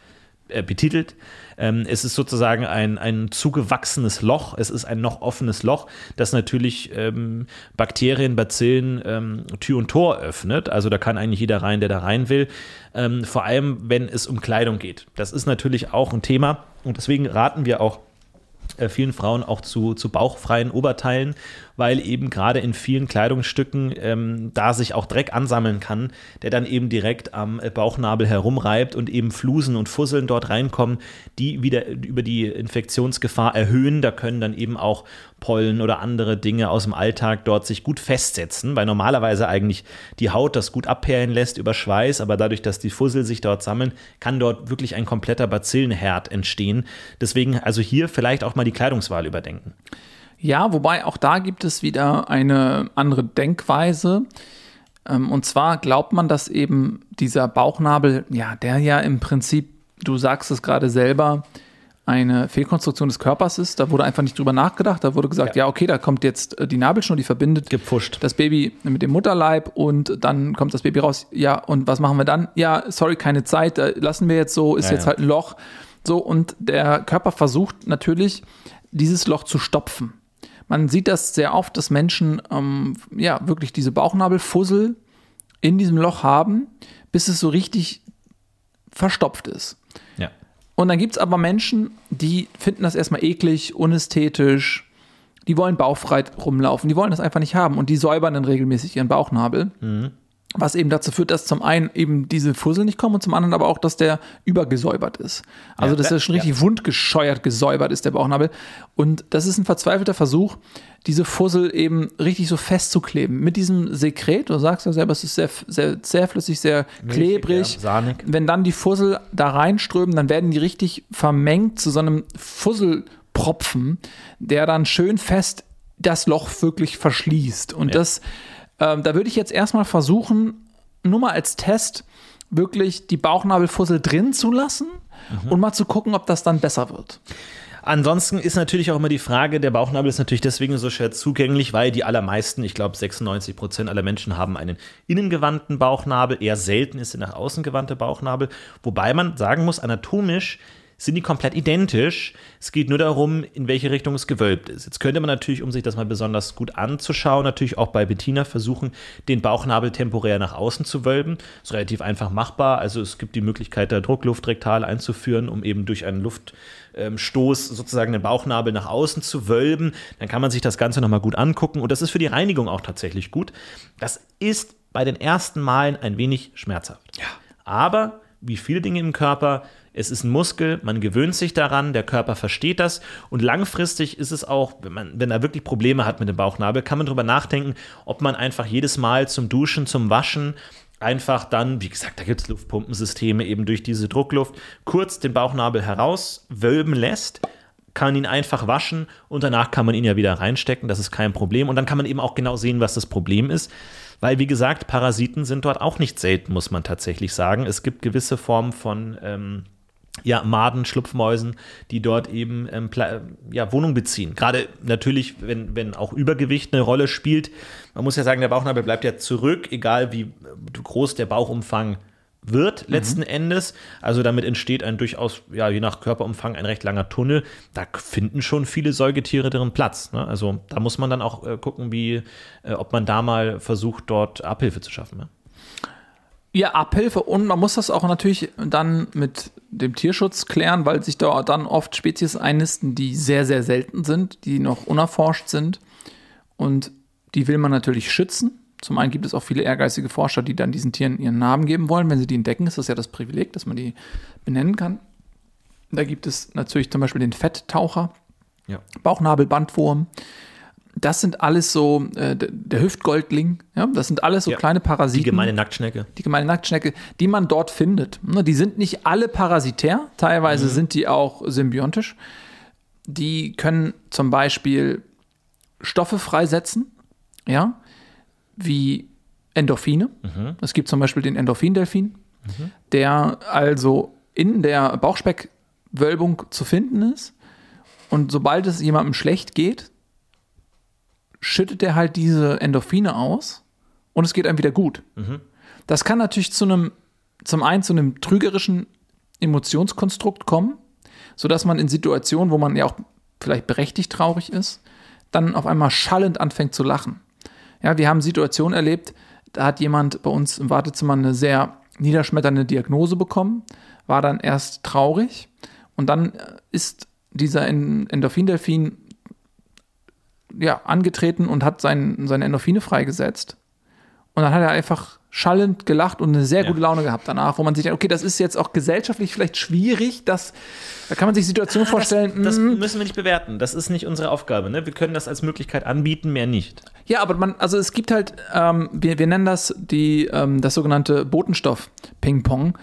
S3: äh, betitelt. Ähm, es ist sozusagen ein, ein zugewachsenes Loch, es ist ein noch offenes Loch, das natürlich ähm, Bakterien, Bazillen ähm, Tür und Tor öffnet. Also da kann eigentlich jeder rein, der da rein will. Ähm, vor allem, wenn es um Kleidung geht. Das ist natürlich auch ein Thema und deswegen raten wir auch äh, vielen Frauen auch zu, zu bauchfreien Oberteilen, weil eben gerade in vielen Kleidungsstücken ähm, da sich auch Dreck ansammeln kann, der dann eben direkt am Bauchnabel herumreibt und eben Flusen und Fusseln dort reinkommen, die wieder über die Infektionsgefahr erhöhen. Da können dann eben auch Pollen oder andere Dinge aus dem Alltag dort sich gut festsetzen, weil normalerweise eigentlich die Haut das gut abperlen lässt über Schweiß, aber dadurch, dass die Fussel sich dort sammeln, kann dort wirklich ein kompletter Bazillenherd entstehen. Deswegen also hier vielleicht auch mal die Kleidungswahl überdenken.
S4: Ja, wobei auch da gibt es wieder eine andere Denkweise. Ähm, und zwar glaubt man, dass eben dieser Bauchnabel, ja, der ja im Prinzip, du sagst es gerade selber, eine Fehlkonstruktion des Körpers ist. Da wurde einfach nicht drüber nachgedacht. Da wurde gesagt, ja, okay, da kommt jetzt äh, die Nabelschnur, die verbindet
S3: Gepfuscht.
S4: das Baby mit dem Mutterleib und dann kommt das Baby raus. Ja, und was machen wir dann? Ja, sorry, keine Zeit, äh, lassen wir jetzt so, ist
S3: Ja,
S4: jetzt
S3: ja.
S4: halt ein Loch. So, und der Körper versucht natürlich, dieses Loch zu stopfen. Man sieht das sehr oft, dass Menschen ähm, ja wirklich diese Bauchnabelfussel in diesem Loch haben, bis es so richtig verstopft ist.
S3: Ja.
S4: Und dann gibt es aber Menschen, die finden das erstmal eklig, unästhetisch, die wollen bauchfrei rumlaufen, die wollen das einfach nicht haben und die säubern dann regelmäßig ihren Bauchnabel. Was eben dazu führt, dass zum einen eben diese Fussel nicht kommen und zum anderen aber auch, dass der übergesäubert ist. Also,
S3: Ja,
S4: dass
S3: da-
S4: er schon richtig wundgescheuert gesäubert ist, der Bauchnabel. Und das ist ein verzweifelter Versuch, diese Fussel eben richtig so festzukleben. Mit diesem Sekret, du sagst ja selber, es ist sehr, sehr zähflüssig, sehr klebrig
S3: ja, sahnig.
S4: wenn dann die Fussel da reinströmen, dann werden die richtig vermengt zu so einem Fusselpropfen, der dann schön fest das Loch wirklich verschließt. Und das, ähm, da würde ich jetzt erstmal versuchen, nur mal als Test, wirklich die Bauchnabelfussel drin zu lassen und mal zu gucken, ob das dann besser wird.
S3: Ansonsten ist natürlich auch immer die Frage, der Bauchnabel ist natürlich deswegen so schwer zugänglich, weil die allermeisten, ich glaube 96 Prozent aller Menschen haben einen innengewandten Bauchnabel, eher selten ist der nach außen gewandte Bauchnabel, wobei man sagen muss, anatomisch sind die komplett identisch. Es geht nur darum, in welche Richtung es gewölbt ist. Jetzt könnte man natürlich, um sich das mal besonders gut anzuschauen, natürlich auch bei Bettina versuchen, den Bauchnabel temporär nach außen zu wölben. Ist relativ einfach machbar. Also es gibt die Möglichkeit, da Druckluft rektal einzuführen, um eben durch einen Luftstoß sozusagen den Bauchnabel nach außen zu wölben. Dann kann man sich das Ganze nochmal gut angucken. Und das ist für die Reinigung auch tatsächlich gut. Das ist bei den ersten Malen ein wenig schmerzhaft. Ja. Aber wie viele Dinge im Körper, es ist ein Muskel, man gewöhnt sich daran, der Körper versteht das und langfristig ist es auch, wenn man, wenn er wirklich Probleme hat mit dem Bauchnabel, kann man darüber nachdenken, ob man einfach jedes Mal zum Duschen, zum Waschen einfach dann, wie gesagt, da gibt es Luftpumpensysteme eben durch diese Druckluft, kurz den Bauchnabel herauswölben lässt, kann ihn einfach waschen und danach kann man ihn ja wieder reinstecken, das ist kein Problem und dann kann man eben auch genau sehen, was das Problem ist. Weil, wie gesagt, Parasiten sind dort auch nicht selten, muss man tatsächlich sagen. Es gibt gewisse Formen von ähm, ja, Maden, Schlupfmäusen, die dort eben ähm, ja, Wohnung beziehen. Gerade natürlich, wenn, wenn auch Übergewicht eine Rolle spielt. Man muss ja sagen, der Bauchnabel bleibt ja zurück, egal wie äh, groß der Bauchumfang wird letzten Endes. Also damit entsteht ein durchaus, ja, je nach Körperumfang ein recht langer Tunnel. Da finden schon viele Säugetiere deren Platz. Ne? Also da muss man dann auch äh, gucken, wie, äh, ob man da mal versucht, dort Abhilfe zu schaffen. Ne?
S4: Ja, Abhilfe und man muss das auch natürlich dann mit dem Tierschutz klären, weil sich da dann oft Spezies einnisten, die sehr, sehr selten sind, die noch unerforscht sind und die will man natürlich schützen. Zum einen gibt es auch viele ehrgeizige Forscher, die dann diesen Tieren ihren Namen geben wollen. Wenn sie die entdecken, ist das ja das Privileg, dass man die benennen kann. Da gibt es natürlich zum Beispiel den Fetttaucher,
S3: Ja.
S4: Bauchnabelbandwurm. Das sind alles so, äh, der- Hüftgoldling, ja, das sind alles so
S3: Ja.
S4: kleine Parasiten
S3: Die gemeine Nacktschnecke.
S4: die gemeine Nacktschnecke, die man dort findet. Ne, Die sind nicht alle parasitär, teilweise sind die auch symbiontisch. Die können zum Beispiel Stoffe freisetzen, ja, wie Endorphine. Es gibt zum Beispiel den Endorphindelfin, der also in der Bauchspeckwölbung zu finden ist. Und sobald es jemandem schlecht geht, schüttet er halt diese Endorphine aus und es geht einem wieder gut. Das kann natürlich zu einem, zum einen zu einem trügerischen Emotionskonstrukt kommen, sodass man in Situationen, wo man ja auch vielleicht berechtigt traurig ist, dann auf einmal schallend anfängt zu lachen. Ja, wir haben Situationen erlebt, da hat jemand bei uns im Wartezimmer eine sehr niederschmetternde Diagnose bekommen, war dann erst traurig und dann ist dieser En- Endorphindelfin ja, angetreten und hat sein, seine Endorphine freigesetzt. Und dann hat er einfach schallend gelacht und eine sehr
S3: Ja.
S4: gute Laune gehabt danach, wo man sich denkt, okay, das ist jetzt auch gesellschaftlich vielleicht schwierig, dass, da kann man sich Situationen vorstellen,
S3: Das
S4: mm,
S3: müssen wir nicht bewerten. Das ist nicht unsere Aufgabe. Ne? Wir können das als Möglichkeit anbieten, mehr nicht.
S4: Ja, aber man, also es gibt halt, ähm, wir, wir nennen das die, ähm, das sogenannte Botenstoff-Ping-Pong.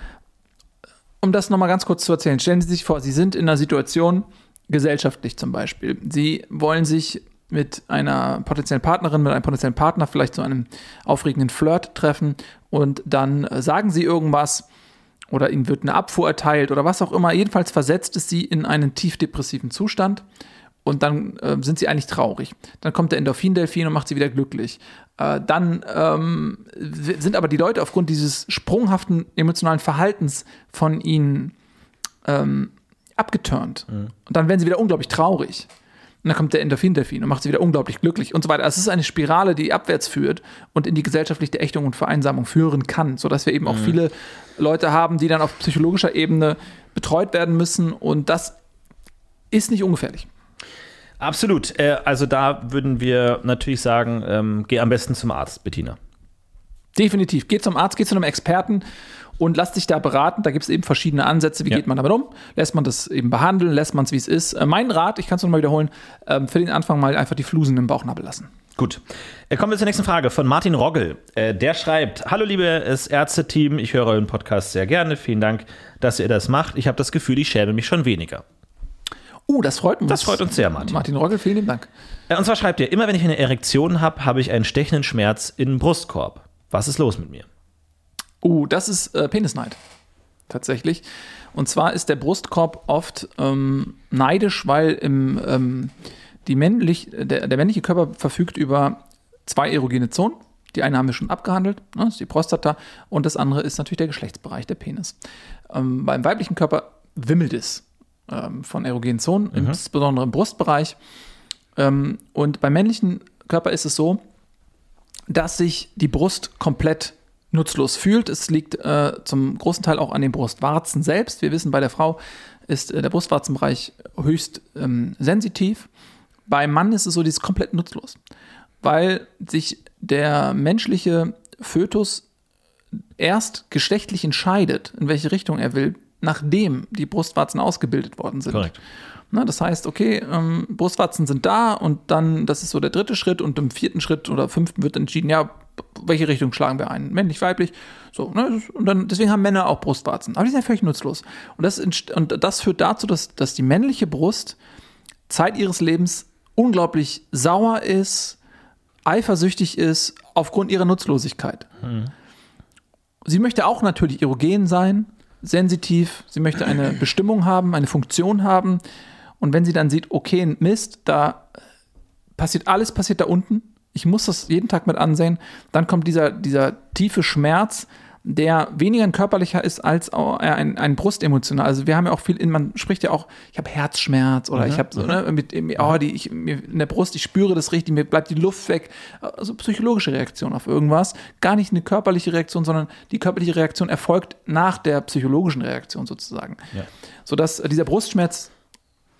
S4: Um das nochmal ganz kurz zu erzählen, stellen Sie sich vor, Sie sind in einer Situation, gesellschaftlich zum Beispiel. Sie wollen sich mit einer potenziellen Partnerin, mit einem potenziellen Partner vielleicht zu einem aufregenden Flirt treffen und dann sagen Sie irgendwas oder ihnen wird eine Abfuhr erteilt oder was auch immer. Jedenfalls versetzt es sie in einen tief depressiven Zustand und dann äh, sind sie eigentlich traurig. Dann kommt der Endorphin-Delfin und macht sie wieder glücklich. Äh, dann ähm, sind aber die Leute aufgrund dieses sprunghaften emotionalen Verhaltens von ihnen ähm, abgeturnt. Mhm. Und dann werden sie wieder unglaublich traurig. Und dann kommt der Endorphin-Delfin und macht sie wieder unglaublich glücklich und so weiter. Also es ist eine Spirale, die abwärts führt und in die gesellschaftliche Ächtung und Vereinsamung führen kann, sodass wir eben auch mhm. viele Leute haben, die dann auf psychologischer Ebene betreut werden müssen. Und das ist nicht ungefährlich.
S3: Absolut. Äh, also da würden wir natürlich sagen, ähm, geh am besten zum Arzt, Bettina.
S4: Definitiv. Geh zum Arzt, geh zu einem Experten und lass dich da beraten. Da gibt es eben verschiedene Ansätze. Wie ja. geht man damit um? Lässt man das eben behandeln? Lässt man es, wie es ist? Äh, mein Rat, ich kann es nochmal wiederholen, äh, für den Anfang mal einfach die Flusen im Bauchnabel lassen.
S3: Gut. Äh, kommen wir zur nächsten Frage von Martin Roggel. Äh, der schreibt: Hallo, liebes Ärzte-Team, ich höre euren Podcast sehr gerne. Vielen Dank, dass ihr das macht. Ich habe das Gefühl, ich schäme mich schon weniger.
S4: Uh, das freut uns.
S3: Das freut uns sehr, Martin.
S4: Martin Roggel, vielen lieben Dank.
S3: Äh, und zwar schreibt ihr: Immer wenn ich eine Erektion habe, habe ich einen stechenden Schmerz im Brustkorb. Was ist los mit mir?
S4: Uh, das ist äh, Penisneid tatsächlich. Und zwar ist der Brustkorb oft ähm, neidisch, weil im, ähm, die männlich, der, der männliche Körper verfügt über zwei erogene Zonen. Die eine haben wir schon abgehandelt, ne, das ist die Prostata, und das andere ist natürlich der Geschlechtsbereich, der Penis. Ähm, beim weiblichen Körper wimmelt es ähm, von erogenen Zonen, mhm. insbesondere im Brustbereich. Ähm, und beim männlichen Körper ist es so, dass sich die Brust komplett nutzlos fühlt. Es liegt äh, zum großen Teil auch an den Brustwarzen selbst. Wir wissen, bei der Frau ist äh, der Brustwarzenbereich höchst ähm, sensitiv. Beim Mann ist es so, die ist komplett nutzlos, weil sich der menschliche Fötus erst geschlechtlich entscheidet, in welche Richtung er will, nachdem die Brustwarzen ausgebildet worden sind. Korrekt. Na, das heißt, okay, ähm, Brustwarzen sind da und dann, das ist so der dritte Schritt und im vierten Schritt oder fünften wird entschieden, ja, welche Richtung schlagen wir ein? Männlich, weiblich. So, ne? Und dann, deswegen haben Männer auch Brustwarzen. Aber die sind ja völlig nutzlos. Und das, und das führt dazu, dass, dass die männliche Brust Zeit ihres Lebens unglaublich sauer ist, eifersüchtig ist, aufgrund ihrer Nutzlosigkeit. Hm. Sie möchte auch natürlich erogen sein, sensitiv, sie möchte eine Bestimmung haben, eine Funktion haben. Und wenn sie dann sieht, okay, Mist, da passiert alles, passiert da unten, ich muss das jeden Tag mit ansehen, dann kommt dieser, dieser tiefe Schmerz, der weniger ein körperlicher ist als ein, ein Brustemotional. Also wir haben ja auch viel, man spricht ja auch, ich habe Herzschmerz oder mhm. ich habe so, ne, mit, oh, die, ich, mir, in der Brust, ich spüre das richtig, mir bleibt die Luft weg. Also psychologische Reaktion auf irgendwas. Gar nicht eine körperliche Reaktion, sondern die körperliche Reaktion erfolgt nach der psychologischen Reaktion sozusagen. Ja. Sodass dieser Brustschmerz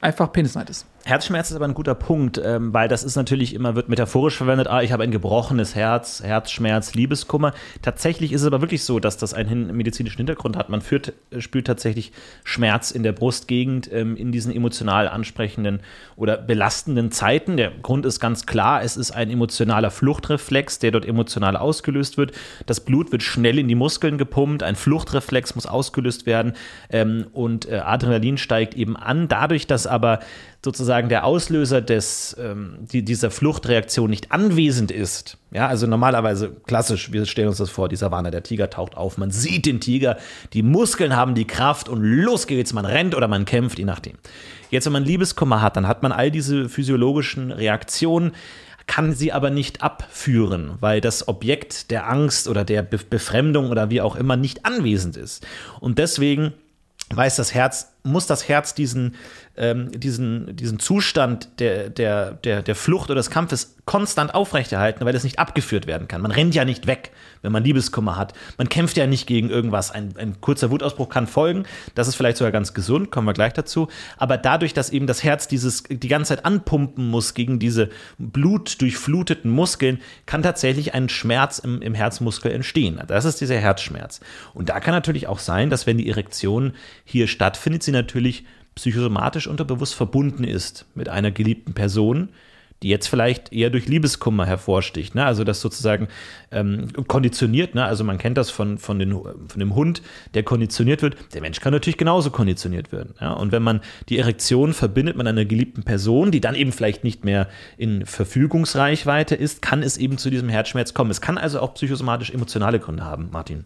S4: einfach Penisneid ist.
S3: Herzschmerz ist aber ein guter Punkt, ähm, weil das ist natürlich immer, wird metaphorisch verwendet, ah, ich habe ein gebrochenes Herz, Herzschmerz, Liebeskummer. Tatsächlich ist es aber wirklich so, dass das einen medizinischen Hintergrund hat. Man führt, äh, spürt tatsächlich Schmerz in der Brustgegend ähm, in diesen emotional ansprechenden oder belastenden Zeiten. Der Grund ist ganz klar, es ist ein emotionaler Fluchtreflex, der dort emotional ausgelöst wird. Das Blut wird schnell in die Muskeln gepumpt, ein Fluchtreflex muss ausgelöst werden ähm, und äh, Adrenalin steigt eben an. Dadurch, dass aber sozusagen der Auslöser des, ähm, die, dieser Fluchtreaktion nicht anwesend ist, ja, also normalerweise klassisch, wir stellen uns das vor, dieser Warner, der Tiger taucht auf, man sieht den Tiger, die Muskeln haben die Kraft und los geht's, man rennt oder man kämpft, je nachdem. Jetzt, wenn man Liebeskummer hat, dann hat man all diese physiologischen Reaktionen, kann sie aber nicht abführen, weil das Objekt der Angst oder der Befremdung oder wie auch immer nicht anwesend ist. Und deswegen weiß das Herz, muss das Herz diesen ähm, diesen, diesen Zustand der, der, der, der Flucht oder des Kampfes konstant aufrechterhalten, weil es nicht abgeführt werden kann. Man rennt ja nicht weg, wenn man Liebeskummer hat. Man kämpft ja nicht gegen irgendwas. Ein, ein kurzer Wutausbruch kann folgen. Das ist vielleicht sogar ganz gesund, kommen wir gleich dazu. Aber dadurch, dass eben das Herz dieses die ganze Zeit anpumpen muss gegen diese blutdurchfluteten Muskeln, kann tatsächlich ein Schmerz im, im Herzmuskel entstehen. Das ist dieser Herzschmerz. Und da kann natürlich auch sein, dass wenn die Erektion hier stattfindet, sie natürlich psychosomatisch unterbewusst verbunden ist mit einer geliebten Person, die jetzt vielleicht eher durch Liebeskummer hervorsticht. Ne? Also das sozusagen ähm, konditioniert. Ne? Also man kennt das von, von, den, von dem Hund, der konditioniert wird. Der Mensch kann natürlich genauso konditioniert werden. Ja? Und wenn man die Erektion verbindet mit einer geliebten Person, die dann eben vielleicht nicht mehr in Verfügungsreichweite ist, kann es eben zu diesem Herzschmerz kommen. Es kann also auch psychosomatisch emotionale Gründe haben, Martin.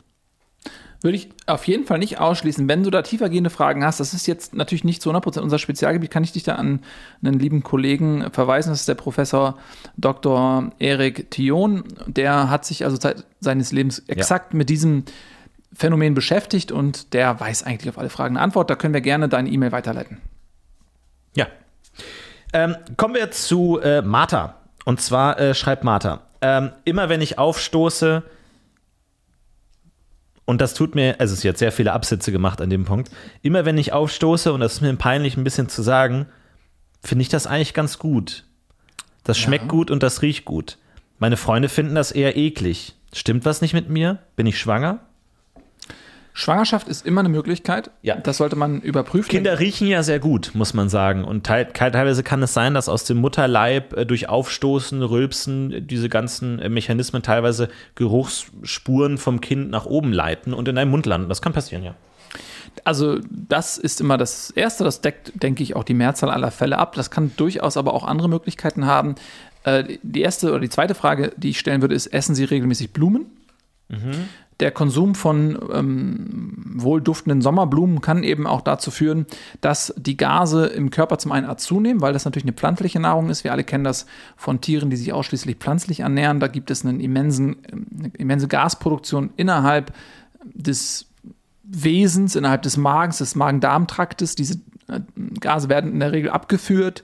S4: Würde ich auf jeden Fall nicht ausschließen. Wenn du da tiefergehende Fragen hast, das ist jetzt natürlich nicht zu 100% unser Spezialgebiet, kann ich dich da an einen lieben Kollegen verweisen. Das ist der Professor Dr. Erik Thion. Der hat sich also seit seines Lebens exakt mit diesem Phänomen beschäftigt und der weiß eigentlich auf alle Fragen eine Antwort. Da können wir gerne deine E-Mail weiterleiten.
S3: Ja. Ähm, kommen wir zu äh, Martha. Und zwar äh, schreibt Martha, ähm, immer wenn ich aufstoße, und das tut mir, also es ist jetzt sehr viele Absätze gemacht an dem Punkt, immer wenn ich aufstoße, und das ist mir peinlich ein bisschen zu sagen, finde ich das eigentlich ganz gut. Das schmeckt gut und das riecht gut. Meine Freunde finden das eher eklig. Stimmt was nicht mit mir? Bin ich schwanger?
S4: Schwangerschaft ist immer eine Möglichkeit.
S3: Ja.
S4: Das sollte man überprüfen.
S3: Kinder riechen ja sehr gut, muss man sagen. Und teil, teilweise kann es sein, dass aus dem Mutterleib äh, durch Aufstoßen, Rülpsen diese ganzen äh, Mechanismen teilweise Geruchsspuren vom Kind nach oben leiten und in deinem Mund landen. Das kann passieren, ja.
S4: Also das ist immer das Erste, das deckt, denke ich, auch die Mehrzahl aller Fälle ab. Das kann durchaus aber auch andere Möglichkeiten haben. Äh, die erste oder die zweite Frage, die ich stellen würde, ist, essen Sie regelmäßig Blumen? Der Konsum von ähm, wohlduftenden Sommerblumen kann eben auch dazu führen, dass die Gase im Körper zum einen zunehmen, weil das natürlich eine pflanzliche Nahrung ist. Wir alle kennen das von Tieren, die sich ausschließlich pflanzlich ernähren. Da gibt es einen immensen, eine immense Gasproduktion innerhalb des Wesens, innerhalb des Magens, des Magen-Darm-Traktes. Diese äh, Gase werden in der Regel abgeführt.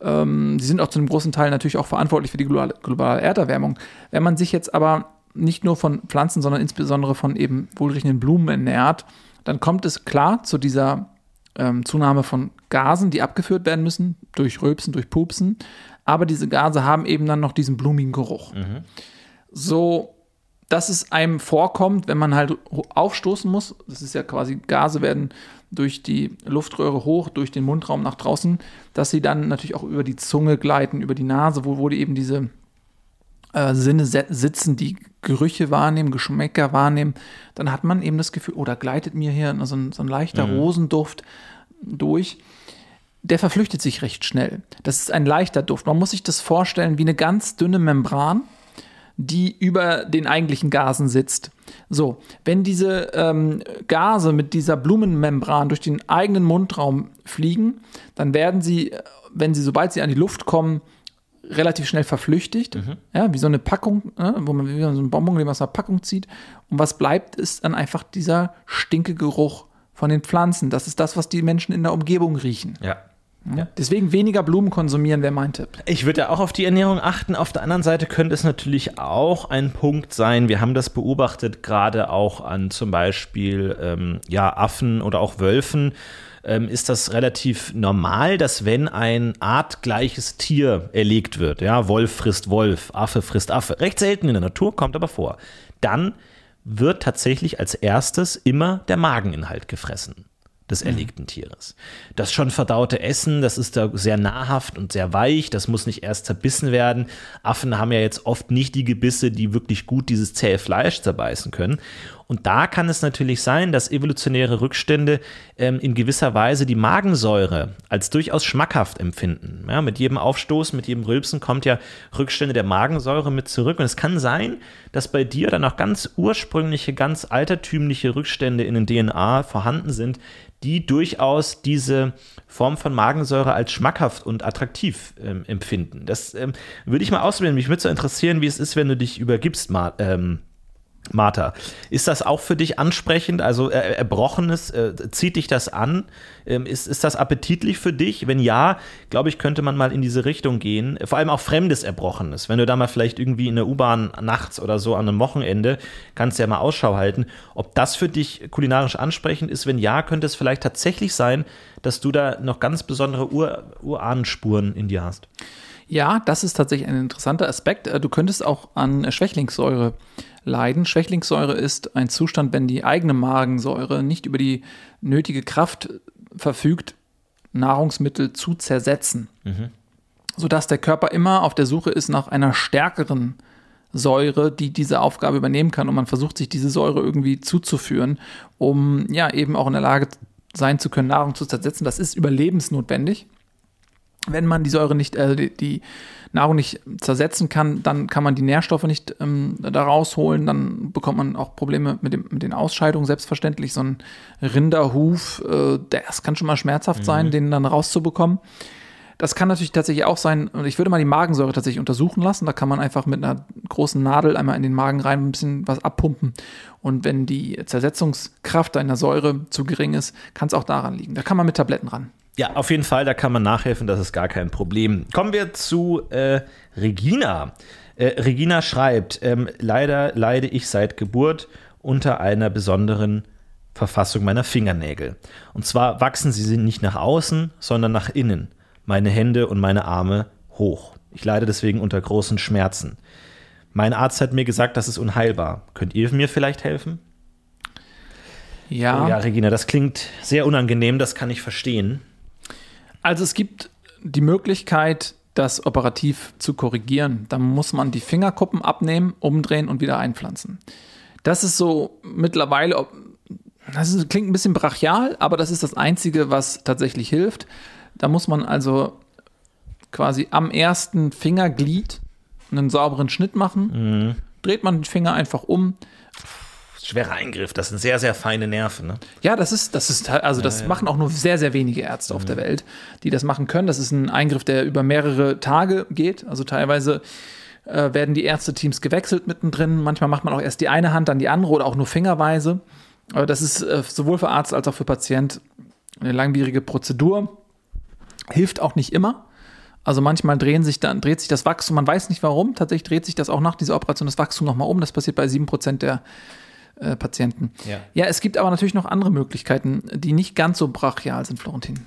S4: Ähm, sie sind auch zu einem großen Teil natürlich auch verantwortlich für die globale Erderwärmung. Wenn man sich jetzt aber nicht nur von Pflanzen, sondern insbesondere von eben wohlriechenden Blumen ernährt, dann kommt es klar zu dieser ähm, Zunahme von Gasen, die abgeführt werden müssen, durch Rülpsen, durch Pupsen. Aber diese Gase haben eben dann noch diesen blumigen Geruch. So, dass es einem vorkommt, wenn man halt aufstoßen muss, das ist ja quasi, Gase werden durch die Luftröhre hoch, durch den Mundraum nach draußen, dass sie dann natürlich auch über die Zunge gleiten, über die Nase, wo, wo die eben diese äh, Sinne sitzen, die Gerüche wahrnehmen, Geschmäcker wahrnehmen, dann hat man eben das Gefühl, oh, da gleitet mir hier so ein, so ein leichter Rosenduft durch. Der verflüchtet sich recht schnell. Das ist ein leichter Duft. Man muss sich das vorstellen wie eine ganz dünne Membran, die über den eigentlichen Gasen sitzt. So, wenn diese ähm, Gase mit dieser Blumenmembran durch den eigenen Mundraum fliegen, dann werden sie, äh, wenn sie, sobald sie an die Luft kommen, relativ schnell verflüchtigt. Ja, wie so eine Packung, äh, wo man wie so einen Bonbon, den man aus einer Packung zieht. Und was bleibt, ist dann einfach dieser stinke Geruch von den Pflanzen. Das ist das, was die Menschen in der Umgebung riechen.
S3: Ja.
S4: Ja. Deswegen weniger Blumen konsumieren wäre mein Tipp.
S3: Ich würde ja auch auf die Ernährung achten. Auf der anderen Seite könnte es natürlich auch ein Punkt sein. Wir haben das beobachtet, gerade auch an zum Beispiel ähm, ja, Affen oder auch Wölfen. Ähm, ist das relativ normal, dass wenn ein artgleiches Tier erlegt wird, ja, Wolf frisst Wolf, Affe frisst Affe, recht selten in der Natur, kommt aber vor, dann wird tatsächlich als erstes immer der Mageninhalt gefressen des erlegten Tieres. Das schon verdaute Essen, das ist da sehr nahrhaft und sehr weich, das muss nicht erst zerbissen werden. Affen haben ja jetzt oft nicht die Gebisse, die wirklich gut dieses zähe Fleisch zerbeißen können. Und da kann es natürlich sein, dass evolutionäre Rückstände ähm, in gewisser Weise die Magensäure als durchaus schmackhaft empfinden. Ja, mit jedem Aufstoßen, mit jedem Rülpsen kommt ja Rückstände der Magensäure mit zurück. Und es kann sein, dass bei dir dann auch ganz ursprüngliche, ganz altertümliche Rückstände in den DNA vorhanden sind, die durchaus diese Form von Magensäure als schmackhaft und attraktiv ähm, empfinden. Das ähm, würde ich mal ausprobieren. Mich würde so interessieren, wie es ist, wenn du dich übergibst, Ma ähm, Martha. Ist das auch für dich ansprechend? Also äh, Erbrochenes, äh, zieht dich das an? Ähm, ist, ist das appetitlich für dich? Wenn ja, glaube ich, könnte man mal in diese Richtung gehen. Vor allem auch fremdes Erbrochenes. Wenn du da mal vielleicht irgendwie in der U-Bahn nachts oder so an einem Wochenende, kannst du ja mal Ausschau halten, ob das für dich kulinarisch ansprechend ist. Wenn ja, könnte es vielleicht tatsächlich sein, dass du da noch ganz besondere Ur Urahnenspuren in dir hast.
S4: Ja, das ist tatsächlich ein interessanter Aspekt. Äh, Du könntest auch an Schwächlingssäure leiden. Schwächlingssäure ist ein Zustand, wenn die eigene Magensäure nicht über die nötige Kraft verfügt, Nahrungsmittel zu zersetzen, sodass der Körper immer auf der Suche ist nach einer stärkeren Säure, die diese Aufgabe übernehmen kann. Und man versucht sich diese Säure irgendwie zuzuführen, um ja eben auch in der Lage sein zu können, Nahrung zu zersetzen. Das ist überlebensnotwendig. Wenn man die Säure nicht, äh, die, die Nahrung nicht zersetzen kann, dann kann man die Nährstoffe nicht ähm, da rausholen. Dann bekommt man auch Probleme mit, dem, mit den Ausscheidungen. Selbstverständlich so ein Rinderhuf, äh, das kann schon mal schmerzhaft sein, den dann rauszubekommen. Das kann natürlich tatsächlich auch sein, und ich würde mal die Magensäure tatsächlich untersuchen lassen. Da kann man einfach mit einer großen Nadel einmal in den Magen rein ein bisschen was abpumpen. Und wenn die Zersetzungskraft deiner Säure zu gering ist, kann es auch daran liegen. Da kann man mit Tabletten ran.
S3: Ja, auf jeden Fall, da kann man nachhelfen, das ist gar kein Problem. Kommen wir zu äh, Regina. Äh, Regina schreibt, ähm, leider leide ich seit Geburt unter einer besonderen Verfassung meiner Fingernägel. Und zwar wachsen sie nicht nach außen, sondern nach innen. Meine Hände und meine Arme hoch. Ich leide deswegen unter großen Schmerzen. Mein Arzt hat mir gesagt, das ist unheilbar. Könnt ihr mir vielleicht helfen?
S4: Ja.
S3: Oh ja, Regina, das klingt sehr unangenehm, das kann ich verstehen.
S4: Also es gibt die Möglichkeit, das operativ zu korrigieren. Da muss man die Fingerkuppen abnehmen, umdrehen und wieder einpflanzen. Das ist so mittlerweile, das ist, klingt ein bisschen brachial, aber das ist das Einzige, was tatsächlich hilft. Da muss man also quasi am ersten Fingerglied einen sauberen Schnitt machen. Dreht man den Finger einfach um,
S3: Schwerer Eingriff, das sind sehr, sehr feine Nerven. Ne?
S4: Ja, das ist, das ist, also das machen auch nur sehr, sehr wenige Ärzte auf der Welt, die das machen können. Das ist ein Eingriff, der über mehrere Tage geht. Also teilweise äh, werden die Ärzteteams gewechselt mittendrin. Manchmal macht man auch erst die eine Hand, dann die andere oder auch nur fingerweise. Aber das ist äh, sowohl für Arzt als auch für Patient eine langwierige Prozedur. Hilft auch nicht immer. Also manchmal drehen sich dann, dreht sich das Wachstum, man weiß nicht warum, tatsächlich dreht sich das auch nach dieser Operation das Wachstum nochmal um. Das passiert bei 7% der äh, Patienten.
S3: Ja.
S4: ja, es gibt aber natürlich noch andere Möglichkeiten, die nicht ganz so brachial sind, Florentin.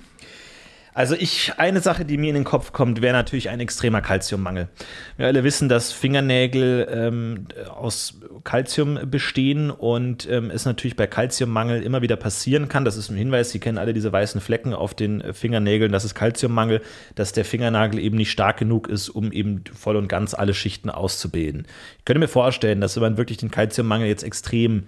S3: Also ich, eine Sache, die mir in den Kopf kommt, wäre natürlich ein extremer Kalziummangel. Wir alle wissen, dass Fingernägel ähm, aus Kalzium bestehen und ähm, es natürlich bei Kalziummangel immer wieder passieren kann. Das ist ein Hinweis, Sie kennen alle diese weißen Flecken auf den äh, Fingernägeln. Das ist Kalziummangel, dass der Fingernagel eben nicht stark genug ist, um eben voll und ganz alle Schichten auszubilden. Ich könnte mir vorstellen, dass wenn man wirklich den Kalziummangel jetzt extrem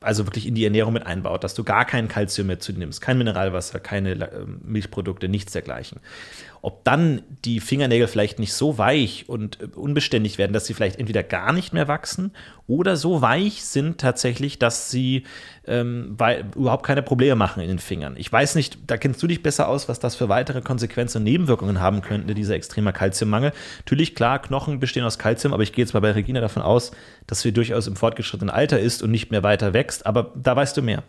S3: also wirklich in die Ernährung mit einbaut, dass du gar kein Kalzium mehr zu nimmst, kein Mineralwasser, keine ähm, Milchprodukte, nichts dergleichen. Ob dann die Fingernägel vielleicht nicht so weich und äh, unbeständig werden, dass sie vielleicht entweder gar nicht mehr wachsen oder so weich sind tatsächlich, dass sie ähm, überhaupt keine Probleme machen in den Fingern. Ich weiß nicht, da kennst du dich besser aus, was das für weitere Konsequenzen und Nebenwirkungen haben könnte, dieser extremer Kalziummangel. Natürlich, klar, Knochen bestehen aus Kalzium, aber ich gehe jetzt mal bei Regina davon aus, dass sie durchaus im fortgeschrittenen Alter ist und nicht mehr weiter wächst, aber da weißt du mehr.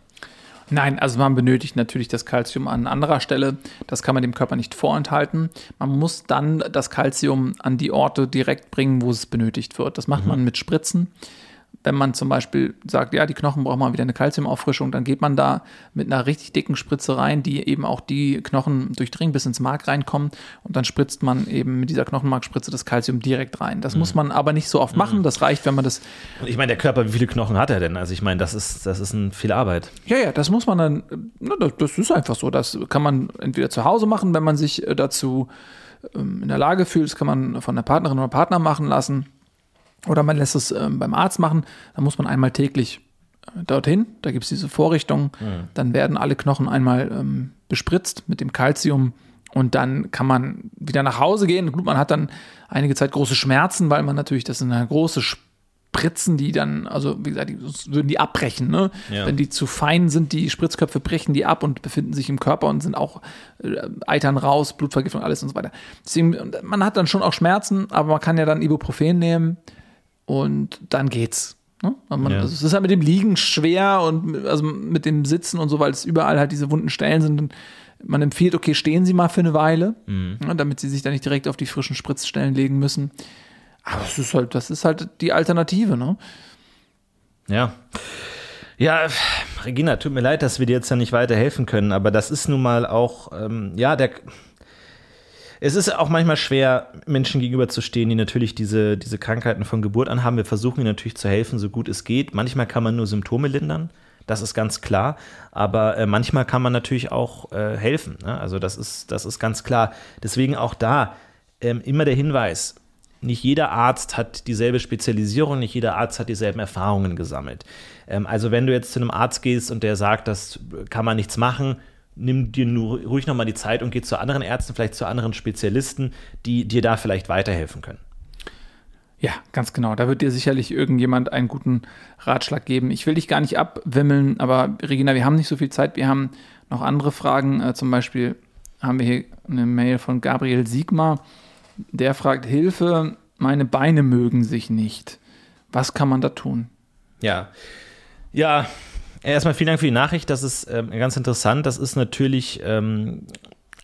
S4: Nein, also man benötigt natürlich das Kalzium an anderer Stelle. Das kann man dem Körper nicht vorenthalten. Man muss dann das Kalzium an die Orte direkt bringen, wo es benötigt wird. Das macht man mit Spritzen. Wenn man zum Beispiel sagt, ja, die Knochen brauchen mal wieder eine Kalziumauffrischung, dann geht man da mit einer richtig dicken Spritze rein, die eben auch die Knochen durchdringen, bis ins Mark reinkommen. Und dann spritzt man eben mit dieser Knochenmarkspritze das Kalzium direkt rein. Das muss man aber nicht so oft machen. Das reicht, wenn man das
S3: Und ich meine, der Körper, wie viele Knochen hat er denn? Also ich meine, das ist, das ist ein viel Arbeit.
S4: Ja, ja, das muss man dann, na, das, das ist einfach so. Das kann man entweder zu Hause machen, wenn man sich äh, dazu ähm, in der Lage fühlt. Das kann man von der Partnerin oder Partner machen lassen. Oder man lässt es ähm, beim Arzt machen. Dann muss man einmal täglich äh, dorthin. Da gibt es diese Vorrichtung. Dann werden alle Knochen einmal ähm, bespritzt mit dem Kalzium. Und dann kann man wieder nach Hause gehen. Gut, man hat dann einige Zeit große Schmerzen, weil man natürlich, das sind eine große Spritzen, die dann, also wie gesagt, die würden die abbrechen. Ne?
S3: Ja.
S4: Wenn die zu fein sind, die Spritzköpfe brechen die ab und befinden sich im Körper und sind auch äh, Eitern raus, Blutvergiftung, alles und so weiter. Deswegen, man hat dann schon auch Schmerzen, aber man kann ja dann Ibuprofen nehmen und dann geht's. Ne? Man,
S3: Ja.
S4: also es ist halt mit dem Liegen schwer und mit- also mit dem Sitzen und so, weil es überall halt diese wunden Stellen sind. Man empfiehlt, okay, stehen Sie mal für eine Weile, ne, damit Sie sich da nicht direkt auf die frischen Spritzstellen legen müssen. Aber es ist halt, das ist halt die Alternative, ne?
S3: Ja. Ja, Regina, tut mir leid, dass wir dir jetzt ja nicht weiterhelfen können, aber das ist nun mal auch, ähm, ja, der. Es ist auch manchmal schwer, Menschen gegenüberzustehen, die natürlich diese, diese Krankheiten von Geburt an haben. Wir versuchen ihnen natürlich zu helfen, so gut es geht. Manchmal kann man nur Symptome lindern, das ist ganz klar. Aber äh, manchmal kann man natürlich auch äh, helfen. Ne? Also das ist, das ist ganz klar. Deswegen auch da ähm, immer der Hinweis, nicht jeder Arzt hat dieselbe Spezialisierung, nicht jeder Arzt hat dieselben Erfahrungen gesammelt. Ähm, also wenn du jetzt zu einem Arzt gehst und der sagt, das kann man nichts machen, nimm dir nur ruhig nochmal die Zeit und geh zu anderen Ärzten, vielleicht zu anderen Spezialisten, die dir da vielleicht weiterhelfen können.
S4: Ja, ganz genau. Da wird dir sicherlich irgendjemand einen guten Ratschlag geben. Ich will dich gar nicht abwimmeln, aber Regina, wir haben nicht so viel Zeit. Wir haben noch andere Fragen. Äh, zum Beispiel haben wir hier eine Mail von Gabriel Siegmar. Der fragt: Hilfe, meine Beine mögen sich nicht. Was kann man da tun?
S3: Ja. Ja, erstmal vielen Dank für die Nachricht. Das ist ähm, ganz interessant. Das ist natürlich ähm,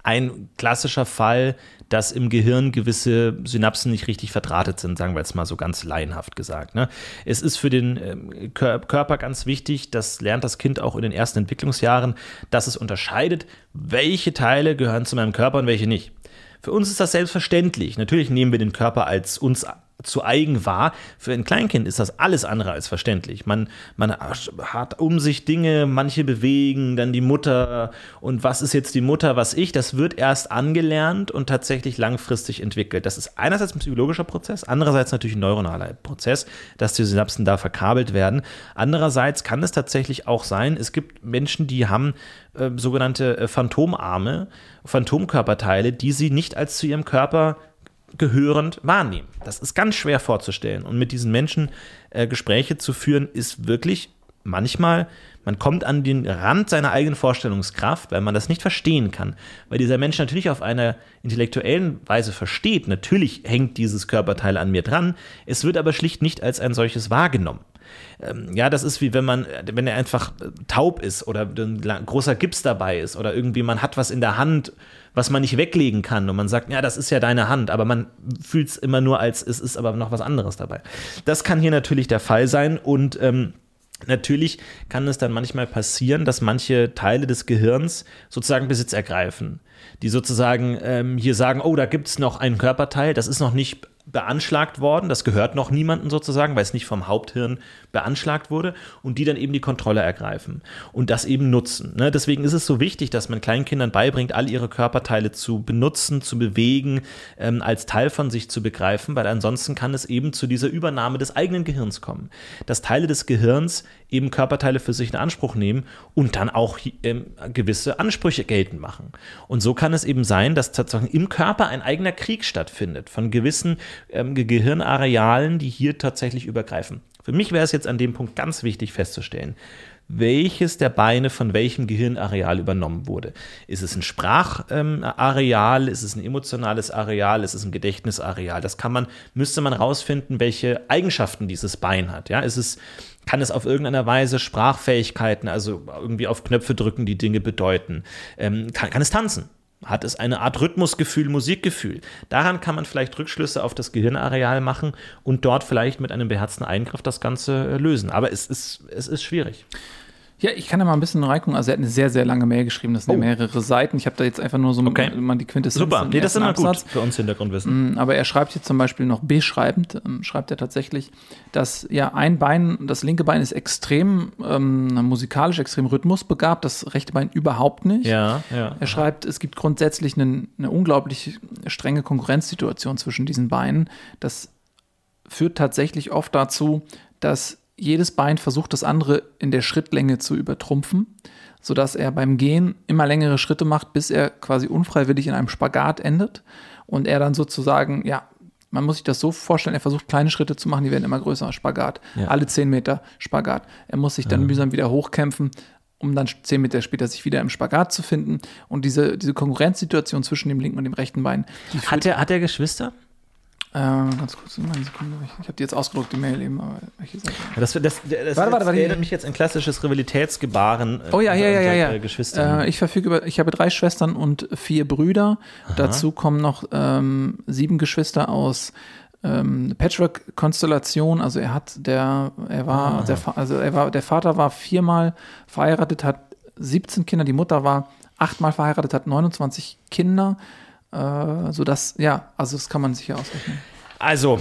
S3: ein klassischer Fall, dass im Gehirn gewisse Synapsen nicht richtig verdrahtet sind, sagen wir jetzt mal so ganz laienhaft gesagt. Ne? Es ist für den ähm, Körper ganz wichtig, das lernt das Kind auch in den ersten Entwicklungsjahren, dass es unterscheidet, welche Teile gehören zu meinem Körper und welche nicht. Für uns ist das selbstverständlich. Natürlich nehmen wir den Körper als uns zu eigen war. Für ein Kleinkind ist das alles andere als verständlich. Man, man hat um sich Dinge, manche bewegen, dann die Mutter und was ist jetzt die Mutter, was ich, das wird erst angelernt und tatsächlich langfristig entwickelt. Das ist einerseits ein psychologischer Prozess, andererseits natürlich ein neuronaler Prozess, dass die Synapsen da verkabelt werden. Andererseits kann es tatsächlich auch sein, es gibt Menschen, die haben äh, sogenannte äh, Phantomarme, Phantomkörperteile, die sie nicht als zu ihrem Körper gehörend wahrnehmen. Das ist ganz schwer vorzustellen. Und mit diesen Menschen äh, Gespräche zu führen, ist wirklich manchmal, man kommt an den Rand seiner eigenen Vorstellungskraft, weil man das nicht verstehen kann. Weil dieser Mensch natürlich auf einer intellektuellen Weise versteht, natürlich hängt dieses Körperteil an mir dran, es wird aber schlicht nicht als ein solches wahrgenommen. Ähm, ja, das ist wie wenn man, wenn er einfach äh, taub ist oder ein großer Gips dabei ist oder irgendwie man hat was in der Hand was man nicht weglegen kann. Und man sagt, ja, das ist ja deine Hand, aber man fühlt es immer nur als, es ist aber noch was anderes dabei. Das kann hier natürlich der Fall sein und ähm, Natürlich kann es dann manchmal passieren, dass manche Teile des Gehirns sozusagen Besitz ergreifen. Die sozusagen ähm, hier sagen, oh, da gibt es noch einen Körperteil, das ist noch nicht beanschlagt worden. Das gehört noch niemandem sozusagen, weil es nicht vom Haupthirn beanschlagt wurde. Und die dann eben die Kontrolle ergreifen und das eben nutzen. Ne? Deswegen ist es so wichtig, dass man Kleinkindern beibringt, all ihre Körperteile zu benutzen, zu bewegen, ähm, als Teil von sich zu begreifen, weil ansonsten kann es eben zu dieser Übernahme des eigenen Gehirns kommen. Dass Teile des Gehirns eben Körperteile für sich in Anspruch nehmen und dann auch ähm, gewisse Ansprüche geltend machen. Und so kann es eben sein, dass tatsächlich im Körper ein eigener Krieg stattfindet von gewissen ähm, Gehirnarealen, die hier tatsächlich übergreifen. Für mich wäre es jetzt an dem Punkt ganz wichtig festzustellen, welches der Beine von welchem Gehirnareal übernommen wurde. Ist es ein Sprachareal, ist es ein emotionales Areal, ist es ein Gedächtnisareal? Das kann man, müsste man rausfinden, welche Eigenschaften dieses Bein hat. Ja, ist es, kann es auf irgendeiner Weise Sprachfähigkeiten, also irgendwie auf Knöpfe drücken, die Dinge bedeuten? Ähm, kann, kann es tanzen? Hat es eine Art Rhythmusgefühl, Musikgefühl? Daran kann man vielleicht Rückschlüsse auf das Gehirnareal machen und dort vielleicht mit einem beherzten Eingriff das Ganze äh, lösen. Aber es ist, es ist schwierig.
S4: Ja, ich kann da mal ein bisschen reingucken. Also er hat eine sehr, sehr lange Mail geschrieben. Das sind oh. ja mehrere Seiten. Ich habe da jetzt einfach nur so
S3: okay.
S4: mal die Quintessenz.
S3: Super, nee, das ist immer Absatz. gut für uns Hintergrundwissen.
S4: Mm, aber er schreibt hier zum Beispiel noch beschreibend, ähm, schreibt er tatsächlich, dass ja ein Bein, das linke Bein ist extrem ähm, musikalisch, extrem rhythmusbegabt, das rechte Bein überhaupt nicht.
S3: Ja, ja.
S4: Er schreibt, es gibt grundsätzlich eine, eine unglaublich strenge Konkurrenzsituation zwischen diesen Beinen. Das führt tatsächlich oft dazu, dass jedes Bein versucht, das andere in der Schrittlänge zu übertrumpfen, sodass er beim Gehen immer längere Schritte macht, bis er quasi unfreiwillig in einem Spagat endet und er dann sozusagen, ja, man muss sich das so vorstellen, er versucht kleine Schritte zu machen, die werden immer größer, Spagat, ja. alle zehn Meter Spagat. Er muss sich dann ja. mühsam wieder hochkämpfen, um dann zehn Meter später sich wieder im Spagat zu finden. Und diese, diese Konkurrenzsituation zwischen dem linken und dem rechten Bein.
S3: Hat er, hat er Geschwister?
S4: Äh, ganz kurz, eine Sekunde. Ich, ich habe die jetzt ausgedruckt, die Mail eben. Aber
S3: welche Seite? Das, das, das, das warte, warte, warte, erinnert mich jetzt ein klassisches Rivalitätsgebaren.
S4: Äh, oh ja, ja, ja, ja. ja. Geschwistern. Äh, ich verfüge über, ich habe drei Schwestern und vier Brüder. Aha. Dazu kommen noch ähm, sieben Geschwister aus ähm, Patchwork-Konstellation. Also er hat der, er war, der, also er war, der Vater war viermal verheiratet, hat 17 Kinder, die Mutter war achtmal verheiratet, hat 29 Kinder. Äh, sodass, ja, also das kann man sicher ausrechnen.
S3: Also,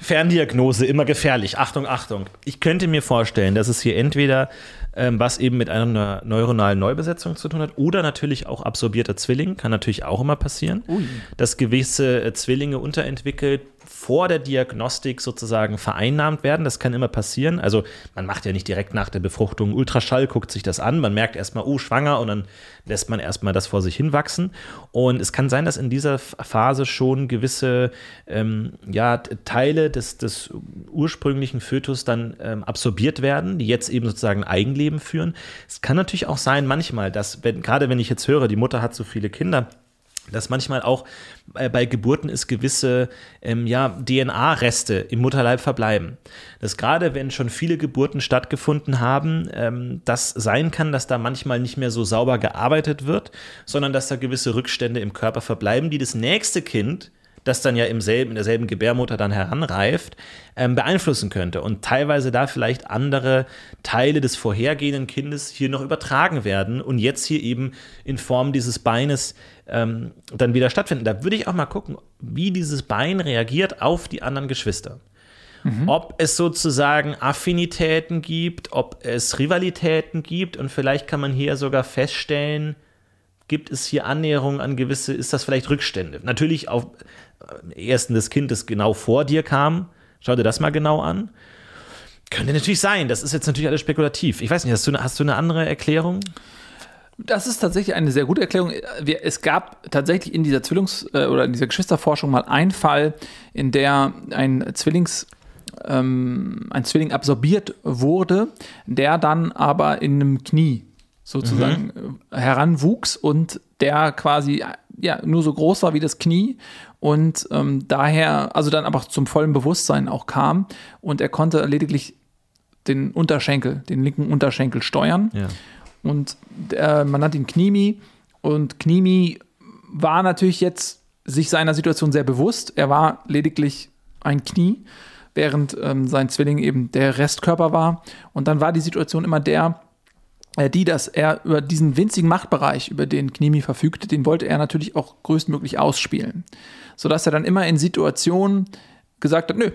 S3: Ferndiagnose, immer gefährlich. Achtung, Achtung. Ich könnte mir vorstellen, dass es hier entweder was eben mit einer neuronalen Neubesetzung zu tun hat. Oder natürlich auch absorbierter Zwilling, kann natürlich auch immer passieren,
S4: Ui.
S3: dass gewisse äh, Zwillinge unterentwickelt vor der Diagnostik sozusagen vereinnahmt werden. Das kann immer passieren. Also man macht ja nicht direkt nach der Befruchtung Ultraschall, guckt sich das an, man merkt erstmal, oh, schwanger und dann lässt man erstmal das vor sich hinwachsen. Und es kann sein, dass in dieser Phase schon gewisse ähm, ja, Teile des, des ursprünglichen Fötus dann ähm, absorbiert werden, die jetzt eben sozusagen Eigenleben führen. Es kann natürlich auch sein, manchmal, dass, wenn, gerade wenn ich jetzt höre, die Mutter hat so viele Kinder, dass manchmal auch äh, bei Geburten ist gewisse ähm, ja, DNA-Reste im Mutterleib verbleiben. Dass gerade wenn schon viele Geburten stattgefunden haben, ähm, das sein kann, dass da manchmal nicht mehr so sauber gearbeitet wird, sondern dass da gewisse Rückstände im Körper verbleiben, die das nächste Kind das dann ja im selben, in derselben Gebärmutter dann heranreift, ähm, beeinflussen könnte und teilweise da vielleicht andere Teile des vorhergehenden Kindes hier noch übertragen werden und jetzt hier eben in Form dieses Beines ähm, dann wieder stattfinden. Da würde ich auch mal gucken, wie dieses Bein reagiert auf die anderen Geschwister. Mhm. Ob es sozusagen Affinitäten gibt, ob es Rivalitäten gibt und vielleicht kann man hier sogar feststellen, gibt es hier Annäherungen an gewisse, ist das vielleicht Rückstände? Natürlich auf ersten das Kind, das genau vor dir kam, schau dir das mal genau an. Könnte natürlich sein, das ist jetzt natürlich alles spekulativ. Ich weiß nicht, hast du, hast du eine andere Erklärung?
S4: Das ist tatsächlich eine sehr gute Erklärung. Wir, es gab tatsächlich in dieser Zwillings- äh, oder in dieser Geschwisterforschung mal einen Fall, in der ein Zwillings ähm, ein Zwilling absorbiert wurde, der dann aber in einem Knie sozusagen mhm. heranwuchs und der quasi ja nur so groß war wie das Knie und ähm, daher also dann aber zum vollen Bewusstsein auch kam und er konnte lediglich den Unterschenkel, den linken Unterschenkel steuern.
S3: Ja.
S4: Und äh, man nannte ihn Knimi. Und Knimi war natürlich jetzt sich seiner Situation sehr bewusst. Er war lediglich ein Knie, während ähm, sein Zwilling eben der Restkörper war. Und dann war die Situation immer der, die, dass er über diesen winzigen Machtbereich, über den Knimi verfügte, den wollte er natürlich auch größtmöglich ausspielen. Sodass er dann immer in Situationen gesagt hat, nö,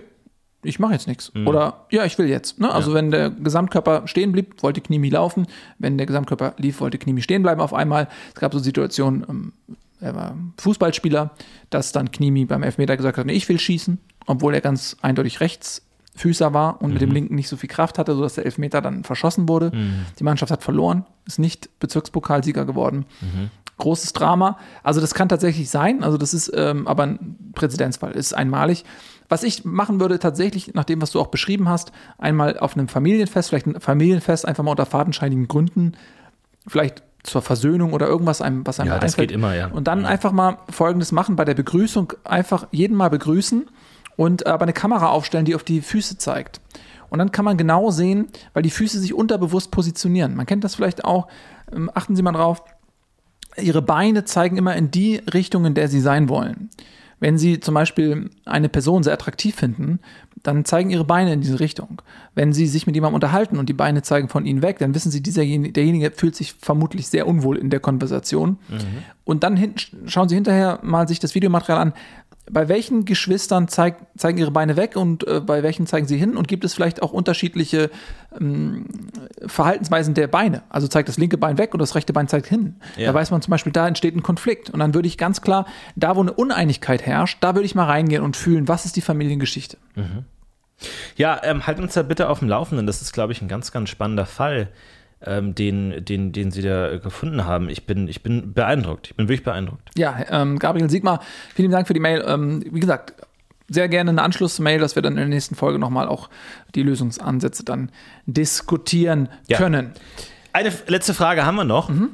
S4: ich mache jetzt nichts. Mhm. Oder ja, ich will jetzt. Ne? Also ja. wenn der Gesamtkörper stehen blieb, wollte Knimi laufen. Wenn der Gesamtkörper lief, wollte Knimi stehen bleiben auf einmal. Es gab so Situationen, ähm, er war Fußballspieler, dass dann Knimi beim Elfmeter gesagt hat, nee, ich will schießen, obwohl er ganz eindeutig Rechtsfüßer war und mhm. mit dem mhm. linken nicht so viel Kraft hatte, sodass der Elfmeter dann verschossen wurde. Mhm. Die Mannschaft hat verloren, ist nicht Bezirkspokalsieger geworden. Mhm. Großes Drama. Also das kann tatsächlich sein. Also das ist ähm, aber ein Präzedenzfall, ist einmalig. Was ich machen würde, tatsächlich, nach dem, was du auch beschrieben hast, einmal auf einem Familienfest, vielleicht ein Familienfest, einfach mal unter fadenscheinigen Gründen, vielleicht zur Versöhnung oder irgendwas, einem, was einem
S3: ja, das geht immer, ja.
S4: Und dann
S3: ja.
S4: einfach mal Folgendes machen, bei der Begrüßung einfach jeden mal begrüßen und aber eine Kamera aufstellen, die auf die Füße zeigt. Und dann kann man genau sehen, weil die Füße sich unterbewusst positionieren. Man kennt das vielleicht auch, ähm, achten Sie mal drauf, Ihre Beine zeigen immer in die Richtung, in der Sie sein wollen. Wenn Sie zum Beispiel eine Person sehr attraktiv finden, dann zeigen Ihre Beine in diese Richtung. Wenn Sie sich mit jemandem unterhalten und die Beine zeigen von Ihnen weg, dann wissen Sie, dieser, derjenige fühlt sich vermutlich sehr unwohl in der Konversation. Mhm. Und dann hin, schauen Sie hinterher mal sich das Videomaterial an bei welchen Geschwistern zeig, zeigen ihre Beine weg und äh, bei welchen zeigen sie hin? Und gibt es vielleicht auch unterschiedliche ähm, Verhaltensweisen der Beine? Also zeigt das linke Bein weg und das rechte Bein zeigt hin. Ja. Da weiß man zum Beispiel, da entsteht ein Konflikt. Und dann würde ich ganz klar, da wo eine Uneinigkeit herrscht, da würde ich mal reingehen und fühlen, was ist die Familiengeschichte.
S3: Mhm. Ja, ähm, halt uns da bitte auf dem Laufenden. Das ist, glaube ich, ein ganz, ganz spannender Fall ähm, den, den, den sie da gefunden haben. Ich bin, ich bin beeindruckt. Ich bin wirklich beeindruckt.
S4: Ja, ähm, Gabriel Sigmar, vielen Dank für die Mail. Ähm, wie gesagt, sehr gerne eine Anschlussmail, dass wir dann in der nächsten Folge nochmal auch die Lösungsansätze dann diskutieren ja. können.
S3: Eine letzte Frage haben wir noch. Mhm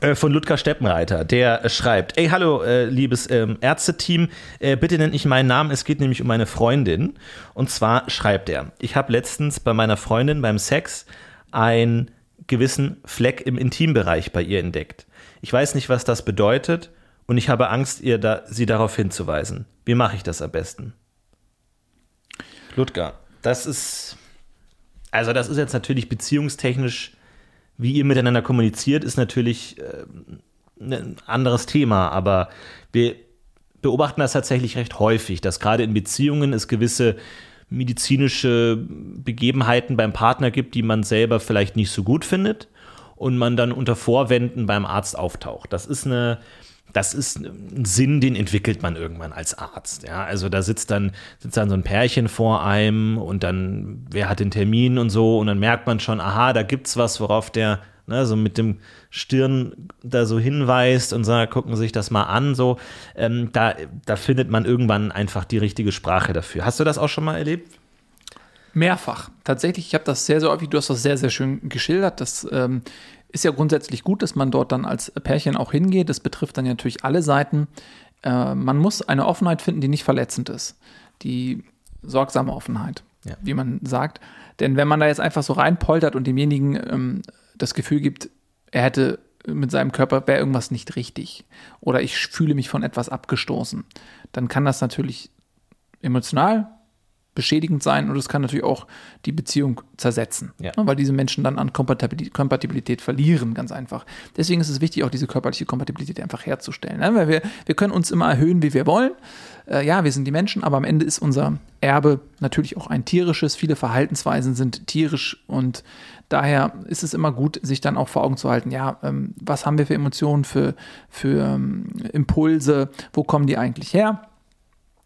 S3: äh, von Ludger Steppenreiter, der schreibt: Ey, hallo, äh, liebes ähm, Ärzteteam, äh, bitte nennt nicht meinen Namen, es geht nämlich um meine Freundin. Und zwar schreibt er: Ich habe letztens bei meiner Freundin beim Sex ein gewissen Fleck im Intimbereich bei ihr entdeckt. Ich weiß nicht, was das bedeutet und ich habe Angst, ihr da, sie darauf hinzuweisen. Wie mache ich das am besten? Ludger, das ist, also das ist jetzt natürlich beziehungstechnisch, wie ihr miteinander kommuniziert, ist natürlich äh, ein anderes Thema, aber wir beobachten das tatsächlich recht häufig, dass gerade in Beziehungen es gewisse medizinische Begebenheiten beim Partner gibt, die man selber vielleicht nicht so gut findet und man dann unter Vorwänden beim Arzt auftaucht. Das ist eine, das ist ein Sinn, den entwickelt man irgendwann als Arzt. Ja, also da sitzt dann, sitzt dann so ein Pärchen vor einem und dann, wer hat den Termin und so und dann merkt man schon, aha, da gibt's was, worauf der ne, so mit dem Stirn da so hinweist und sagt, gucken Sie sich das mal an, so, ähm, da, da findet man irgendwann einfach die richtige Sprache dafür. Hast du das auch schon mal erlebt?
S4: Mehrfach. Tatsächlich, ich habe das sehr, sehr häufig, du hast das sehr, sehr schön geschildert. Das ähm, ist ja grundsätzlich gut, dass man dort dann als Pärchen auch hingeht. Das betrifft dann ja natürlich alle Seiten. Äh, man muss eine Offenheit finden, die nicht verletzend ist. Die sorgsame Offenheit, ja. wie man sagt. Denn wenn man da jetzt einfach so reinpoltert und demjenigen ähm, das Gefühl gibt, er hätte mit seinem Körper wäre irgendwas nicht richtig. Oder ich fühle mich von etwas abgestoßen, dann kann das natürlich emotional beschädigend sein und es kann natürlich auch die Beziehung zersetzen, ja. Ne, weil diese Menschen dann an Kompatibilität, Kompatibilität, verlieren, ganz einfach. Deswegen ist es wichtig, auch diese körperliche Kompatibilität einfach herzustellen. Ne? Weil wir, wir können uns immer erhöhen, wie wir wollen. Äh, ja, wir sind die Menschen, aber am Ende ist unser Erbe natürlich auch ein tierisches. Viele Verhaltensweisen sind tierisch und daher ist es immer gut, sich dann auch vor Augen zu halten, ja, ähm, was haben wir für Emotionen, für, für ähm, Impulse, wo kommen die eigentlich her?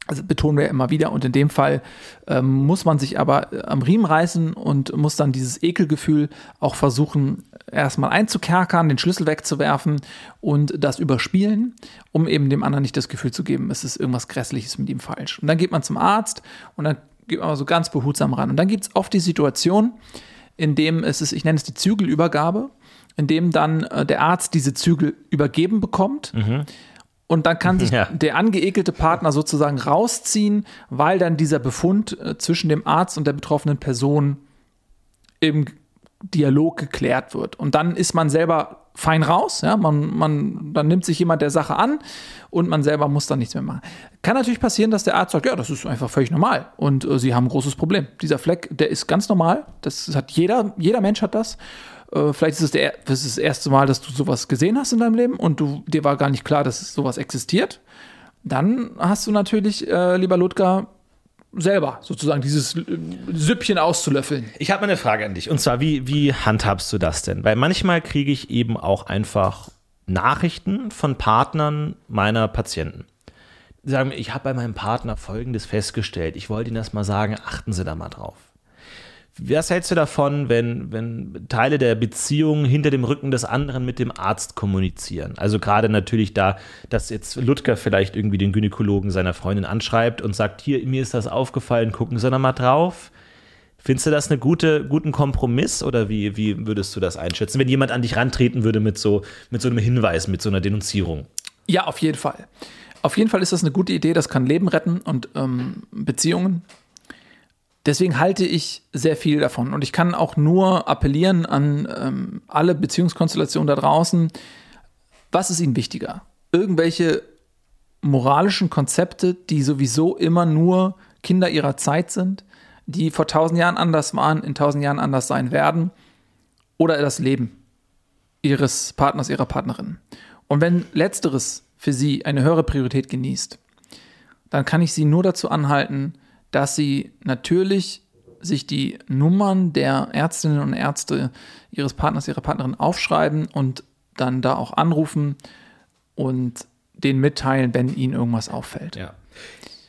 S4: Also betonen wir immer wieder. Und in dem Fall ähm, muss man sich aber äh, am Riemen reißen und muss dann dieses Ekelgefühl auch versuchen, erstmal einzukerkern, den Schlüssel wegzuwerfen und das überspielen, um eben dem anderen nicht das Gefühl zu geben, es ist irgendwas Grässliches mit ihm falsch. Und dann geht man zum Arzt und dann geht man so ganz behutsam ran. Und dann gibt es oft die Situation, in dem es ist, ich nenne es die Zügelübergabe, in dem dann äh, der Arzt diese Zügel übergeben bekommt. Mhm und dann kann sich ja. der angeekelte Partner sozusagen rausziehen, weil dann dieser Befund äh, zwischen dem Arzt und der betroffenen Person im Dialog geklärt wird. Und dann ist man selber fein raus, ja, man, man, dann nimmt sich jemand der Sache an und man selber muss dann nichts mehr machen. Kann natürlich passieren, dass der Arzt sagt, ja, das ist einfach völlig normal und äh, sie haben ein großes Problem. Dieser Fleck, der ist ganz normal, das hat jeder, jeder Mensch hat das äh, vielleicht ist es der, das, ist das erste Mal, dass du sowas gesehen hast in deinem Leben und du, dir war gar nicht klar, dass sowas existiert. Dann hast du natürlich, äh, lieber Ludger, selber sozusagen dieses äh, Süppchen auszulöffeln.
S3: Ich habe eine Frage an dich. Und zwar, wie, wie handhabst du das denn? Weil manchmal kriege ich eben auch einfach Nachrichten von Partnern meiner Patienten. Die sagen, ich habe bei meinem Partner Folgendes festgestellt. Ich wollte Ihnen das mal sagen, achten Sie da mal drauf. Was hältst du davon, wenn, wenn Teile der Beziehung hinter dem Rücken des anderen mit dem Arzt kommunizieren? Also gerade natürlich da, dass jetzt Ludger vielleicht irgendwie den Gynäkologen seiner Freundin anschreibt und sagt, hier, mir ist das aufgefallen, gucken Sie da mal drauf. Findest du das einen gute, guten Kompromiss oder wie, wie würdest du das einschätzen, wenn jemand an dich rantreten würde mit so, mit so einem Hinweis, mit so einer Denunzierung?
S4: Ja, auf jeden Fall. Auf jeden Fall ist das eine gute Idee, das kann Leben retten und ähm, Beziehungen Deswegen halte ich sehr viel davon. Und ich kann auch nur appellieren an ähm, alle Beziehungskonstellationen da draußen. Was ist Ihnen wichtiger? Irgendwelche moralischen Konzepte, die sowieso immer nur Kinder ihrer Zeit sind, die vor tausend Jahren anders waren, in tausend Jahren anders sein werden, oder das Leben ihres Partners, ihrer Partnerin. Und wenn letzteres für sie eine höhere Priorität genießt, dann kann ich sie nur dazu anhalten, dass sie natürlich sich die Nummern der Ärztinnen und Ärzte ihres Partners, ihrer Partnerin aufschreiben und dann da auch anrufen und denen mitteilen, wenn ihnen irgendwas auffällt.
S3: Ja.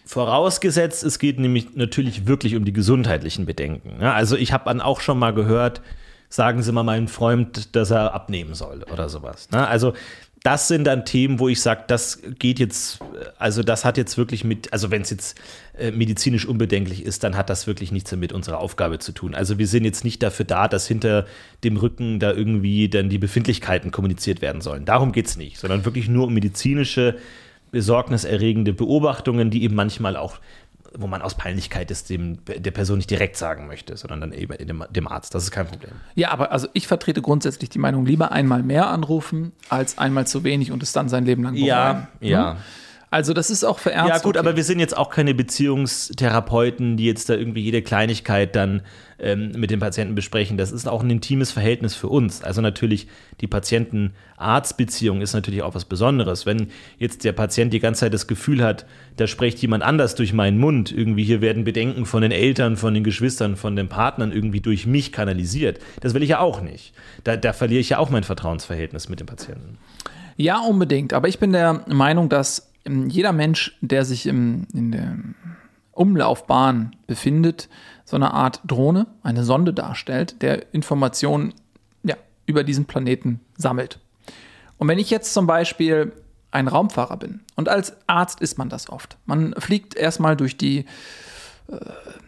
S3: Vorausgesetzt, es geht nämlich natürlich wirklich um die gesundheitlichen Bedenken. also ich habe dann auch schon mal gehört, sagen Sie mal meinem Freund, dass er abnehmen soll oder sowas. Also das sind dann Themen, wo ich sage, das geht jetzt, also das hat jetzt wirklich mit, also wenn es jetzt äh, medizinisch unbedenklich ist, dann hat das wirklich nichts mit unserer Aufgabe zu tun. Also wir sind jetzt nicht dafür da, dass hinter dem Rücken da irgendwie dann die Befindlichkeiten kommuniziert werden sollen. Darum geht es nicht, sondern wirklich nur um medizinische, besorgniserregende Beobachtungen, die eben manchmal auch wo man aus Peinlichkeit es dem, der Person nicht direkt sagen möchte, sondern dann eben dem, dem Arzt. Das ist kein Problem.
S4: Ja, aber also ich vertrete grundsätzlich die Meinung, lieber einmal mehr anrufen, als einmal zu wenig und es dann sein Leben lang
S3: bereuen. Ja, ja.
S4: Also das ist auch für Ärzte.
S3: Ja, gut,
S4: okay.
S3: aber wir sind jetzt auch keine Beziehungstherapeuten, die jetzt da irgendwie jede Kleinigkeit dann ähm, mit dem Patienten besprechen. Das ist auch ein intimes Verhältnis für uns. Also natürlich, die Patienten-Arzt-Beziehung ist natürlich auch was Besonderes. Wenn jetzt der Patient die ganze Zeit das Gefühl hat, da spricht jemand anders durch meinen Mund, irgendwie hier werden Bedenken von den Eltern, von den Geschwistern, von den Partnern irgendwie durch mich kanalisiert, das will ich ja auch nicht. Da, da verliere ich ja auch mein Vertrauensverhältnis mit dem Patienten.
S4: Ja, unbedingt. Aber ich bin der Meinung, dass jeder Mensch, der sich im, in der Umlaufbahn befindet, so eine Art Drohne, eine Sonde darstellt, der Informationen ja, über diesen Planeten sammelt. Und wenn ich jetzt zum Beispiel ein Raumfahrer bin, und als Arzt ist man das oft, man fliegt erstmal durch die äh,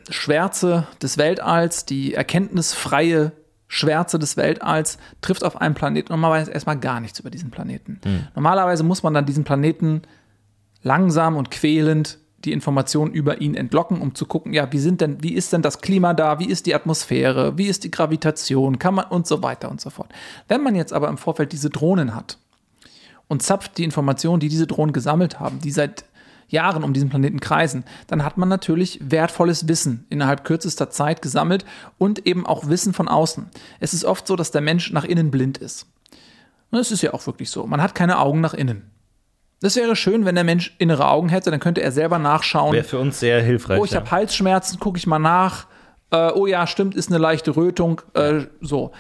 S4: Schwärze des Weltalls, die erkenntnisfreie Schwärze des Weltalls, trifft auf einen Planeten und man weiß erstmal gar nichts über diesen Planeten. Normalerweise muss man dann diesen Planeten langsam und quälend die Informationen über ihn entlocken, um zu gucken, ja, wie sind denn, wie ist denn das Klima da, wie ist die Atmosphäre, wie ist die Gravitation, kann man und so weiter und so fort. Wenn man jetzt aber im Vorfeld diese Drohnen hat und zapft die Informationen, die diese Drohnen gesammelt haben, die seit Jahren um diesen Planeten kreisen, dann hat man natürlich wertvolles Wissen innerhalb kürzester Zeit gesammelt und eben auch Wissen von außen. Es ist oft so, dass der Mensch nach innen blind ist. Und das ist ja auch wirklich so. Man hat keine Augen nach innen. Das wäre schön, wenn der Mensch innere Augen hätte, dann könnte er selber nachschauen.
S3: Wäre für uns sehr hilfreich.
S4: Oh, ich
S3: ja.
S4: habe Halsschmerzen, gucke ich mal nach. Äh, oh ja, stimmt, ist eine leichte Rötung. Äh, so.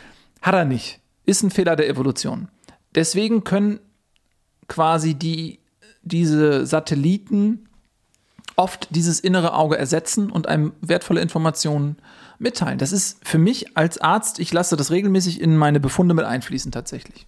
S4: Hat er nicht. Ist ein Fehler der Evolution. Deswegen können quasi die, diese Satelliten oft dieses innere Auge ersetzen und einem wertvolle Informationen mitteilen. Das ist für mich als Arzt, ich lasse das regelmäßig in meine Befunde mit einfließen tatsächlich.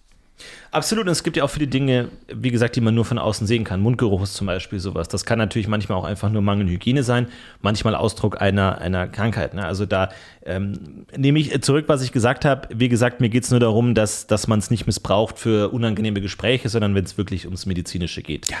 S3: Absolut, und es gibt ja auch viele Dinge, wie gesagt, die man nur von außen sehen kann. Mundgeruch ist zum Beispiel sowas. Das kann natürlich manchmal auch einfach nur mangelnde Hygiene sein, manchmal Ausdruck einer, einer Krankheit. Ne? Also da ähm, nehme ich zurück, was ich gesagt habe. Wie gesagt, mir geht es nur darum, dass, dass man es nicht missbraucht für unangenehme Gespräche, sondern wenn es wirklich ums Medizinische geht. Ja.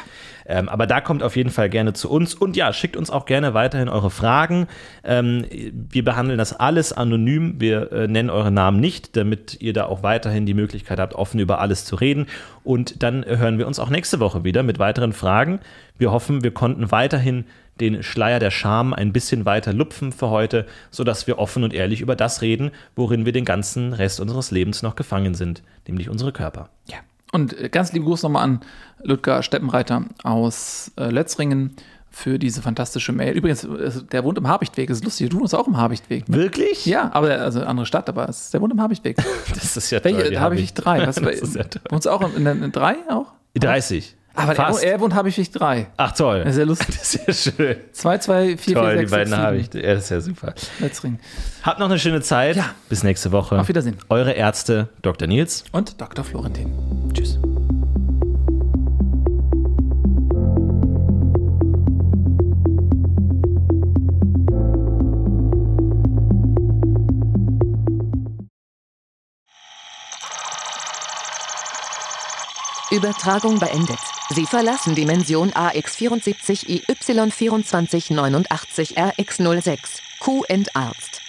S3: Ähm, aber da kommt auf jeden Fall gerne zu uns. Und ja, schickt uns auch gerne weiterhin eure Fragen. Ähm, wir behandeln das alles anonym. Wir äh, nennen eure Namen nicht, damit ihr da auch weiterhin die Möglichkeit habt, offen über alles zu reden. Und dann hören wir uns auch nächste Woche wieder mit weiteren Fragen. Wir hoffen, wir konnten weiterhin den Schleier der Scham ein bisschen weiter lupfen für heute, sodass wir offen und ehrlich über das reden, worin wir den ganzen Rest unseres Lebens noch gefangen sind, nämlich unsere Körper.
S4: Ja. Und äh, ganz lieben Gruß nochmal an Ludger Steppenreiter aus äh, Letzringen für diese fantastische Mail. Übrigens, der wohnt im Habichtweg. Das ist lustig, du wohnst auch im Habichtweg.
S3: Wirklich?
S4: Ja, aber also andere Stadt, aber es ist, der wohnt im Habichtweg.
S3: Das ist ja toll.
S4: Welche?
S3: die
S4: Habichtweg 3. Was,
S3: Das ist ja toll.
S4: Wohnst du auch in, in, in 3 auch?
S3: 30.
S4: Aber er,
S3: Fast.
S4: er wohnt Habichtweg 3.
S3: Ach toll.
S4: Das ist ja lustig.
S3: Das ist ja schön.
S4: 2, 2, 4,
S3: Toll,
S4: 4,
S3: die
S4: 6,
S3: beiden
S4: 6,
S3: habe
S4: 7.
S3: ich. Ja, das ist ja super.
S4: Letzring.
S3: Habt noch eine schöne Zeit.
S4: Ja.
S3: Bis nächste Woche.
S4: Auf Wiedersehen.
S3: Eure Ärzte, Dr. Nils.
S4: Und Dr. Florentin.
S3: Tschüss.
S2: Übertragung beendet. Sie verlassen Dimension AX74 IY2489 RX06. Q Arzt.